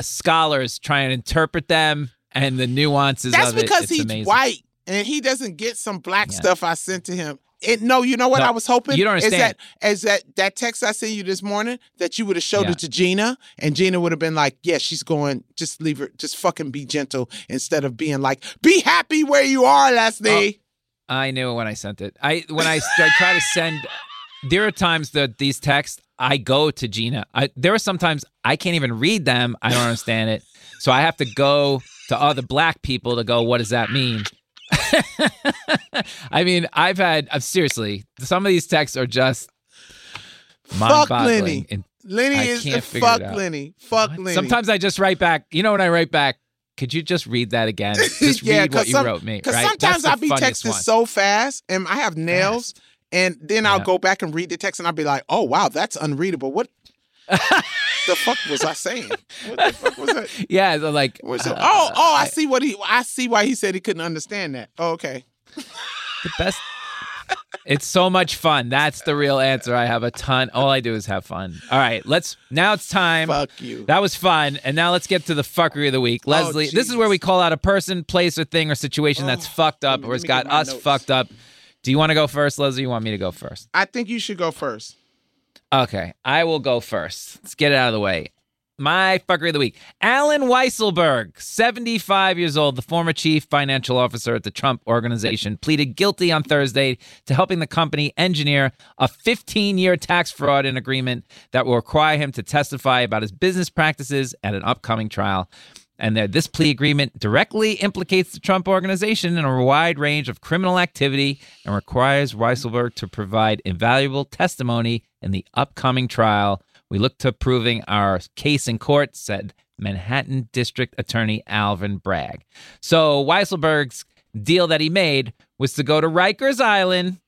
scholars try and interpret them and the nuances That's of it. because he's amazing. white and he doesn't get some black Yeah. stuff I sent to him. It, no, you know what No, I was hoping? you don't Is understand. that, is that that text I sent you this morning that you would have showed Yeah. it to Gina and Gina would have been like, yeah, she's going, just leave her, just fucking be gentle instead of being like, be happy where you are, Leslie. Oh, I knew it when I sent it. I when I, I try to send. There are times that these texts I go to Gina. I, there are sometimes I can't even read them. I don't understand it, so I have to go to other black people to go. What does that mean? I mean, I've had uh, seriously. Some of these texts are just Fuck. Lenny. And Lenny I is can't figure fuck it out. Lenny. Fuck Lenny. sometimes I just write back. You know when I write back? Could you just read that again? Just Yeah, read what you wrote me. Because right? sometimes I'll be texting one. so fast and I have nails, and then I'll Yeah. go back and read the text and I'll be like, oh, wow, that's unreadable. What the fuck was I saying? What the fuck was that? Yeah, like Was it- uh, oh, oh, I see what he. I see why he said he couldn't understand that. Oh, okay. the best. It's so much fun. That's the real answer. I have a ton. All I do is have fun. All right, let's. Now it's time. Fuck you. That was fun. And now let's get to the fuckery of the week. Leslie, this is where we call out a person, place, or thing or situation that's Oh, fucked up me- or has got us notes. fucked up. Do you want to go first, Leslie? Or you want me to go first? I think you should go first. Okay, I will go first. Let's get it out of the way. My fuckery of the week. Allen Weisselberg, 75 years old, the former chief financial officer at the Trump organization, pleaded guilty on Thursday to helping the company engineer a 15 year tax fraud in agreement that will require him to testify about his business practices at an upcoming trial. And that this plea agreement directly implicates the Trump organization in a wide range of criminal activity and requires Weisselberg to provide invaluable testimony in the upcoming trial. We look to proving our case in court, said Manhattan District Attorney Alvin Bragg. So Weisselberg's deal that he made was to go to Rikers Island,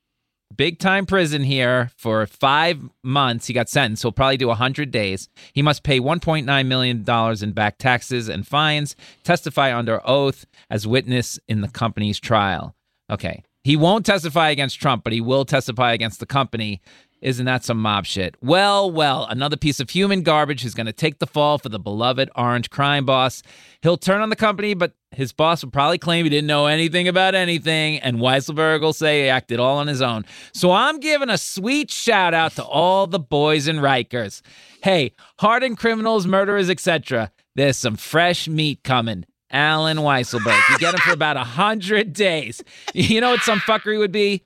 big time prison here for five months. He got sentenced. He'll probably do 100 days. He must pay $1.9 million in back taxes and fines, testify under oath as witness in the company's trial. Okay. He won't testify against Trump, but he will testify against the company. Isn't that some mob shit? Well, well, another piece of human garbage who's going to take the fall for the beloved orange crime boss. He'll turn on the company, but his boss will probably claim he didn't know anything about anything, and Weisselberg will say he acted all on his own. So I'm giving a sweet shout out to all the boys in Rikers. Hey, hardened criminals, murderers, etc. There's some fresh meat coming. Allen Weisselberg. You get him for about a hundred days. You know what some fuckery would be?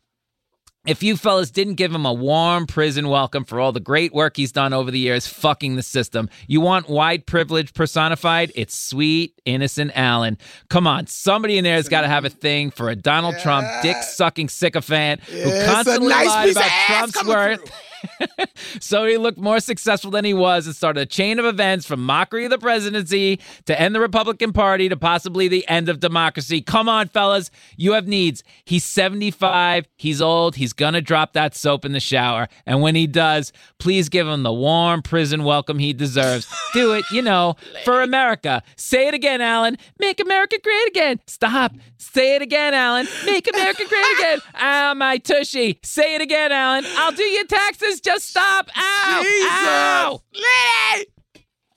If you fellas didn't give him a warm prison welcome for all the great work he's done over the years fucking the system, you want white privilege personified? It's sweet, innocent Allen. Come on, somebody in there has got to have a thing for a Donald Trump dick sucking sycophant who constantly nice lied about Trump's worth. so he looked more successful than he was and started a chain of events from mockery of the presidency to end the Republican Party to possibly the end of democracy. Come on, fellas, you have needs. He's 75, he's old, he's gonna drop that soap in the shower. And when he does, please give him the warm prison welcome he deserves. Do it, you know, for America. Say it again, Allen. Make America great again. Stop. Say it again, Allen. Make America great again. Ah, my tushy. Say it again, Allen. I'll do your taxes. Just stop. Ow. Ow.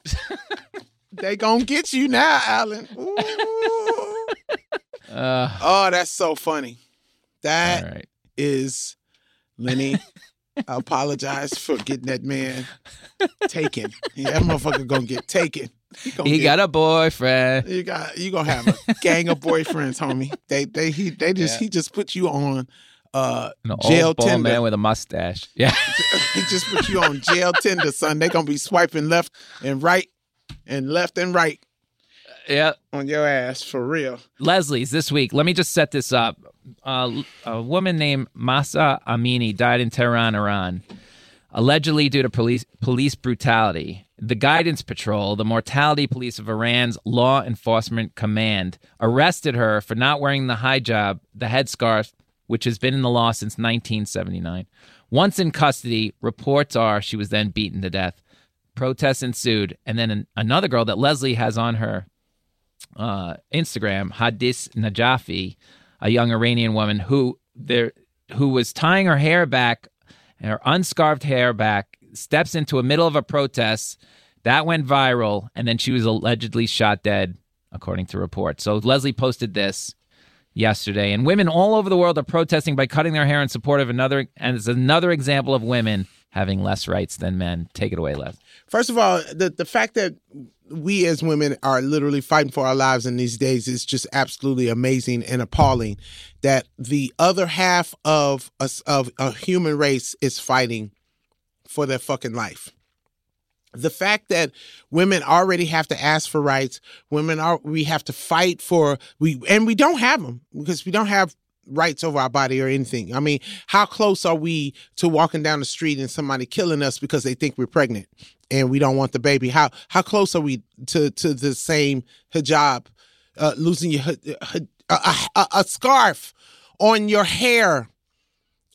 Jesus. they gonna get you now, Allen. Uh, Oh, that's so funny. That right. is Lenny. I apologize for getting that man taken. Yeah, that motherfucker gonna get taken. He, He get- got a boyfriend. you got you gonna have a gang of boyfriends, homie. They they he they just Yeah. he just put you on uh An jail old bald Tinder. man with a mustache. Yeah. he just put you on jail Tinder, son. They gonna be swiping left and right and left and right yeah. on your ass for real. Leslie's this week. Let me just set this up. Uh, a woman named Mahsa Amini died in Tehran, Iran, allegedly due to police police brutality. The Guidance Patrol, the morality police of Iran's law enforcement command, arrested her for not wearing the hijab, the headscarf, which has been in the law since 1979. Once in custody, reports are she was then beaten to death. Protests ensued, and then an, another girl that Leslie has on her uh, Instagram, Hadis Najafi, a young Iranian woman who there who was tying her hair back, her unscarved hair back, steps into a middle of a protest. That went viral, and then she was allegedly shot dead, according to reports. So Leslie posted this yesterday, and women all over the world are protesting by cutting their hair in support of another, and it's another example of women having less rights than men. Take it away, Les. First of all, the the fact that we as women are literally fighting for our lives in these days is just absolutely amazing and appalling. That the other half of us of a human race is fighting for their fucking life. The fact that women already have to ask for rights, women are we have to fight for we and we don't have them because we don't have rights over our body or anything. I mean, how close are we to walking down the street and somebody killing us because they think we're pregnant and we don't want the baby? How how close are we to to the same hijab, uh, losing your hi- hi- a, a, a scarf on your hair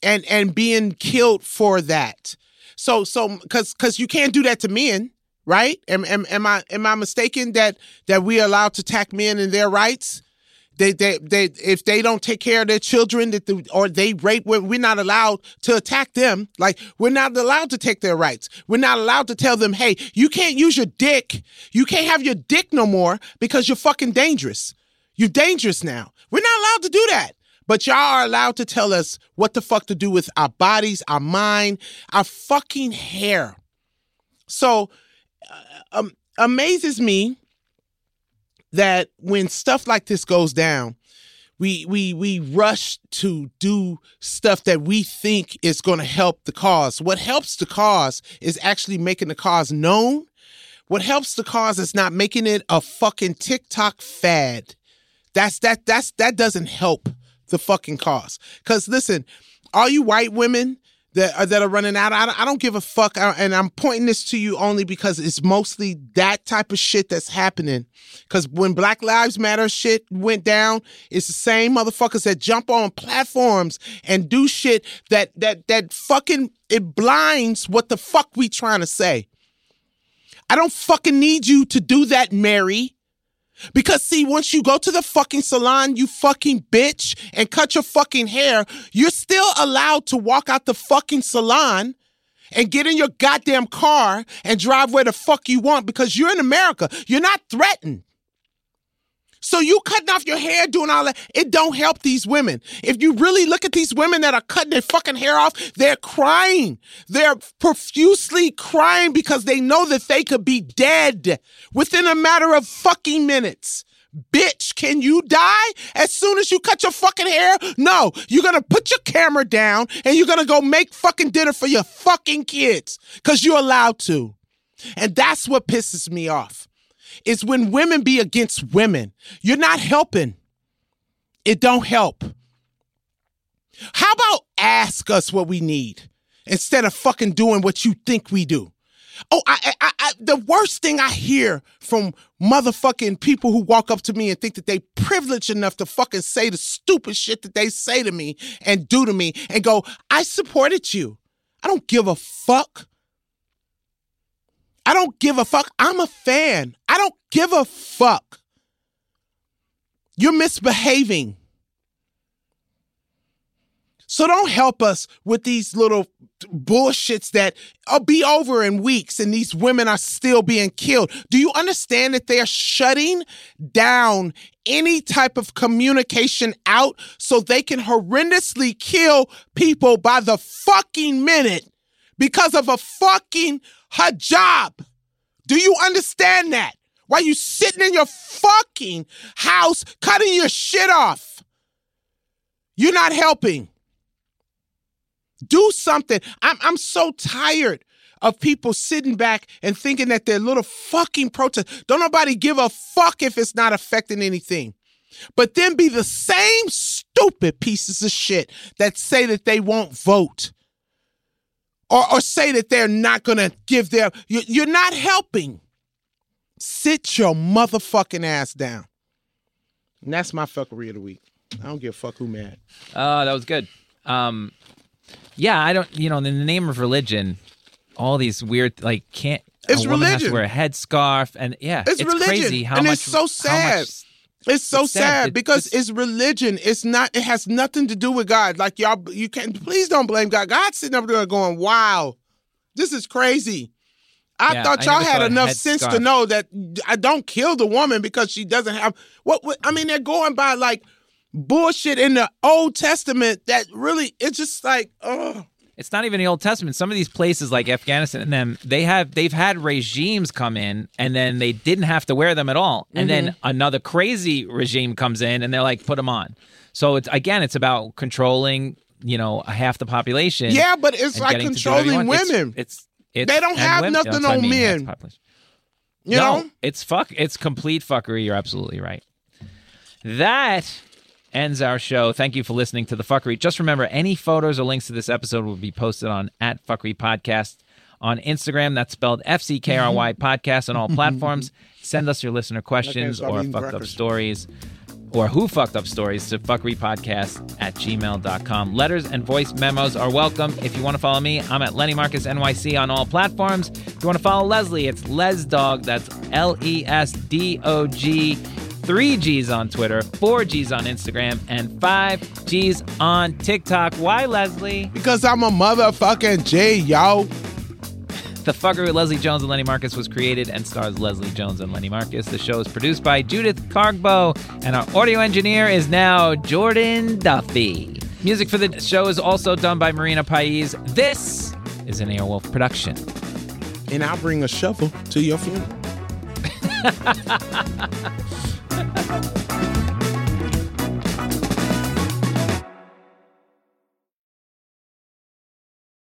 and and being killed for that? So so because because you can't do that to men. Right? Am, am, am I am I mistaken that that we are allowed to attack men and their rights? they they they if they don't take care of their children that the, or they rape we're, we're not allowed to attack them like we're not allowed to take their rights we're not allowed to tell them hey you can't use your dick you can't have your dick no more because you're fucking dangerous you're dangerous now we're not allowed to do that but y'all are allowed to tell us what the fuck to do with our bodies our mind our fucking hair so uh, um, amazes me that when stuff like this goes down, we we we rush to do stuff that we think is going to help the cause. What helps the cause is actually making the cause known. What helps the cause is not making it a fucking TikTok fad. That's that that's that doesn't help the fucking cause. Cause listen, all you white women that are, that are running out, I, don't give a fuck. And I'm pointing this to you only because it's mostly that type of shit that's happening. Cause when Black Lives Matter shit went down, it's the same motherfuckers that jump on platforms and do shit that that that fucking it blinds what the fuck we trying to say. I don't fucking need you to do that, Mary. Because see, once you go to the fucking salon, you fucking bitch, and cut your fucking hair, you're still allowed to walk out the fucking salon and get in your goddamn car and drive where the fuck you want because you're in America. You're not threatened. So you cutting off your hair, doing all that, it don't help these women. If you really look at these women that are cutting their fucking hair off, they're crying. They're profusely crying because they know that they could be dead within a matter of fucking minutes. Bitch, can you die as soon as you cut your fucking hair? No, you're gonna put your camera down and you're gonna go make fucking dinner for your fucking kids because you're allowed to. And that's what pisses me off is when women be against women. You're not helping. It don't help. How about ask us what we need instead of fucking doing what you think we do? Oh, I, I, I, the worst thing I hear from motherfucking people who walk up to me and think that they privileged enough to fucking say the stupid shit that they say to me and do to me and go, I supported you. I don't give a fuck. I don't give a fuck. I'm a fan. I don't give a fuck. You're misbehaving. So don't help us with these little bullshits that will be over in weeks and these women are still being killed. Do you understand that they are shutting down any type of communication out so they can horrendously kill people by the fucking minute because of a fucking hijab? Do you understand that? Why you sitting in your fucking house cutting your shit off? You're not helping. Do something. I'm I'm so tired of people sitting back and thinking that their little fucking protest. Don't nobody give a fuck if it's not affecting anything. But then be the same stupid pieces of shit that say that they won't vote. Or, or say that they're not gonna give their you- you're not helping. Sit your motherfucking ass down. And that's my fuckery of the week. I don't give a fuck who mad. Oh, that was good. Um, yeah, I don't. You know, in the name of religion, all these weird like can't. It's a woman has to wear a headscarf, and yeah, It's religion, crazy how and much. it's so how sad. much- It's so It's sad. sad It- because it's- it's religion. It's not. It has nothing to do with God. Like y'all, you can't. please don't blame God. God's sitting up there going, "Wow, this is crazy." I Yeah, thought y'all never had enough sense to know that I don't kill the woman because she doesn't have what, what. I mean, they're going by like bullshit in the Old Testament that really. It's just like, oh, It's not even the Old Testament. Some of these places like Afghanistan and them, they have they've had regimes come in and then they didn't have to wear them at all. And then Mm-hmm. another crazy regime comes in and they're like, put them on. So it's again, it's about controlling, you know, half the population. yeah, but it's like getting to do whatever you controlling want. It's- women. It's, it's, They don't have women- nothing what I on mean, men. you no, know, it's fuck. It's complete fuckery. You're absolutely right. That ends our show. Thank you for listening to the fuckery. Just remember, any photos or links to this episode will be posted on at fuckery podcast on Instagram. That's spelled F C K R Y podcast on all platforms. Send us your listener questions or fucked up stories or who fucked up stories to fuckerypodcast at gmail.com. Letters and voice memos are welcome. If you want to follow me, I'm at Lenny Marcus NYC on all platforms. If you want to follow Leslie, it's Les Dog. That's L E S D O G. Three G's on Twitter, four G's on Instagram, and five G's on TikTok. Why, Leslie? because I'm a motherfucking G, yo. The Fuckery with Leslie Jones and Lenny Marcus was created and stars Leslie Jones and Lenny Marcus. The show is produced by Judith Cargbo, and our audio engineer is now Jordan Duffy. Music for the show is also done by Marina Pais. This is an Airwolf production. And I'll bring a shovel to your funeral.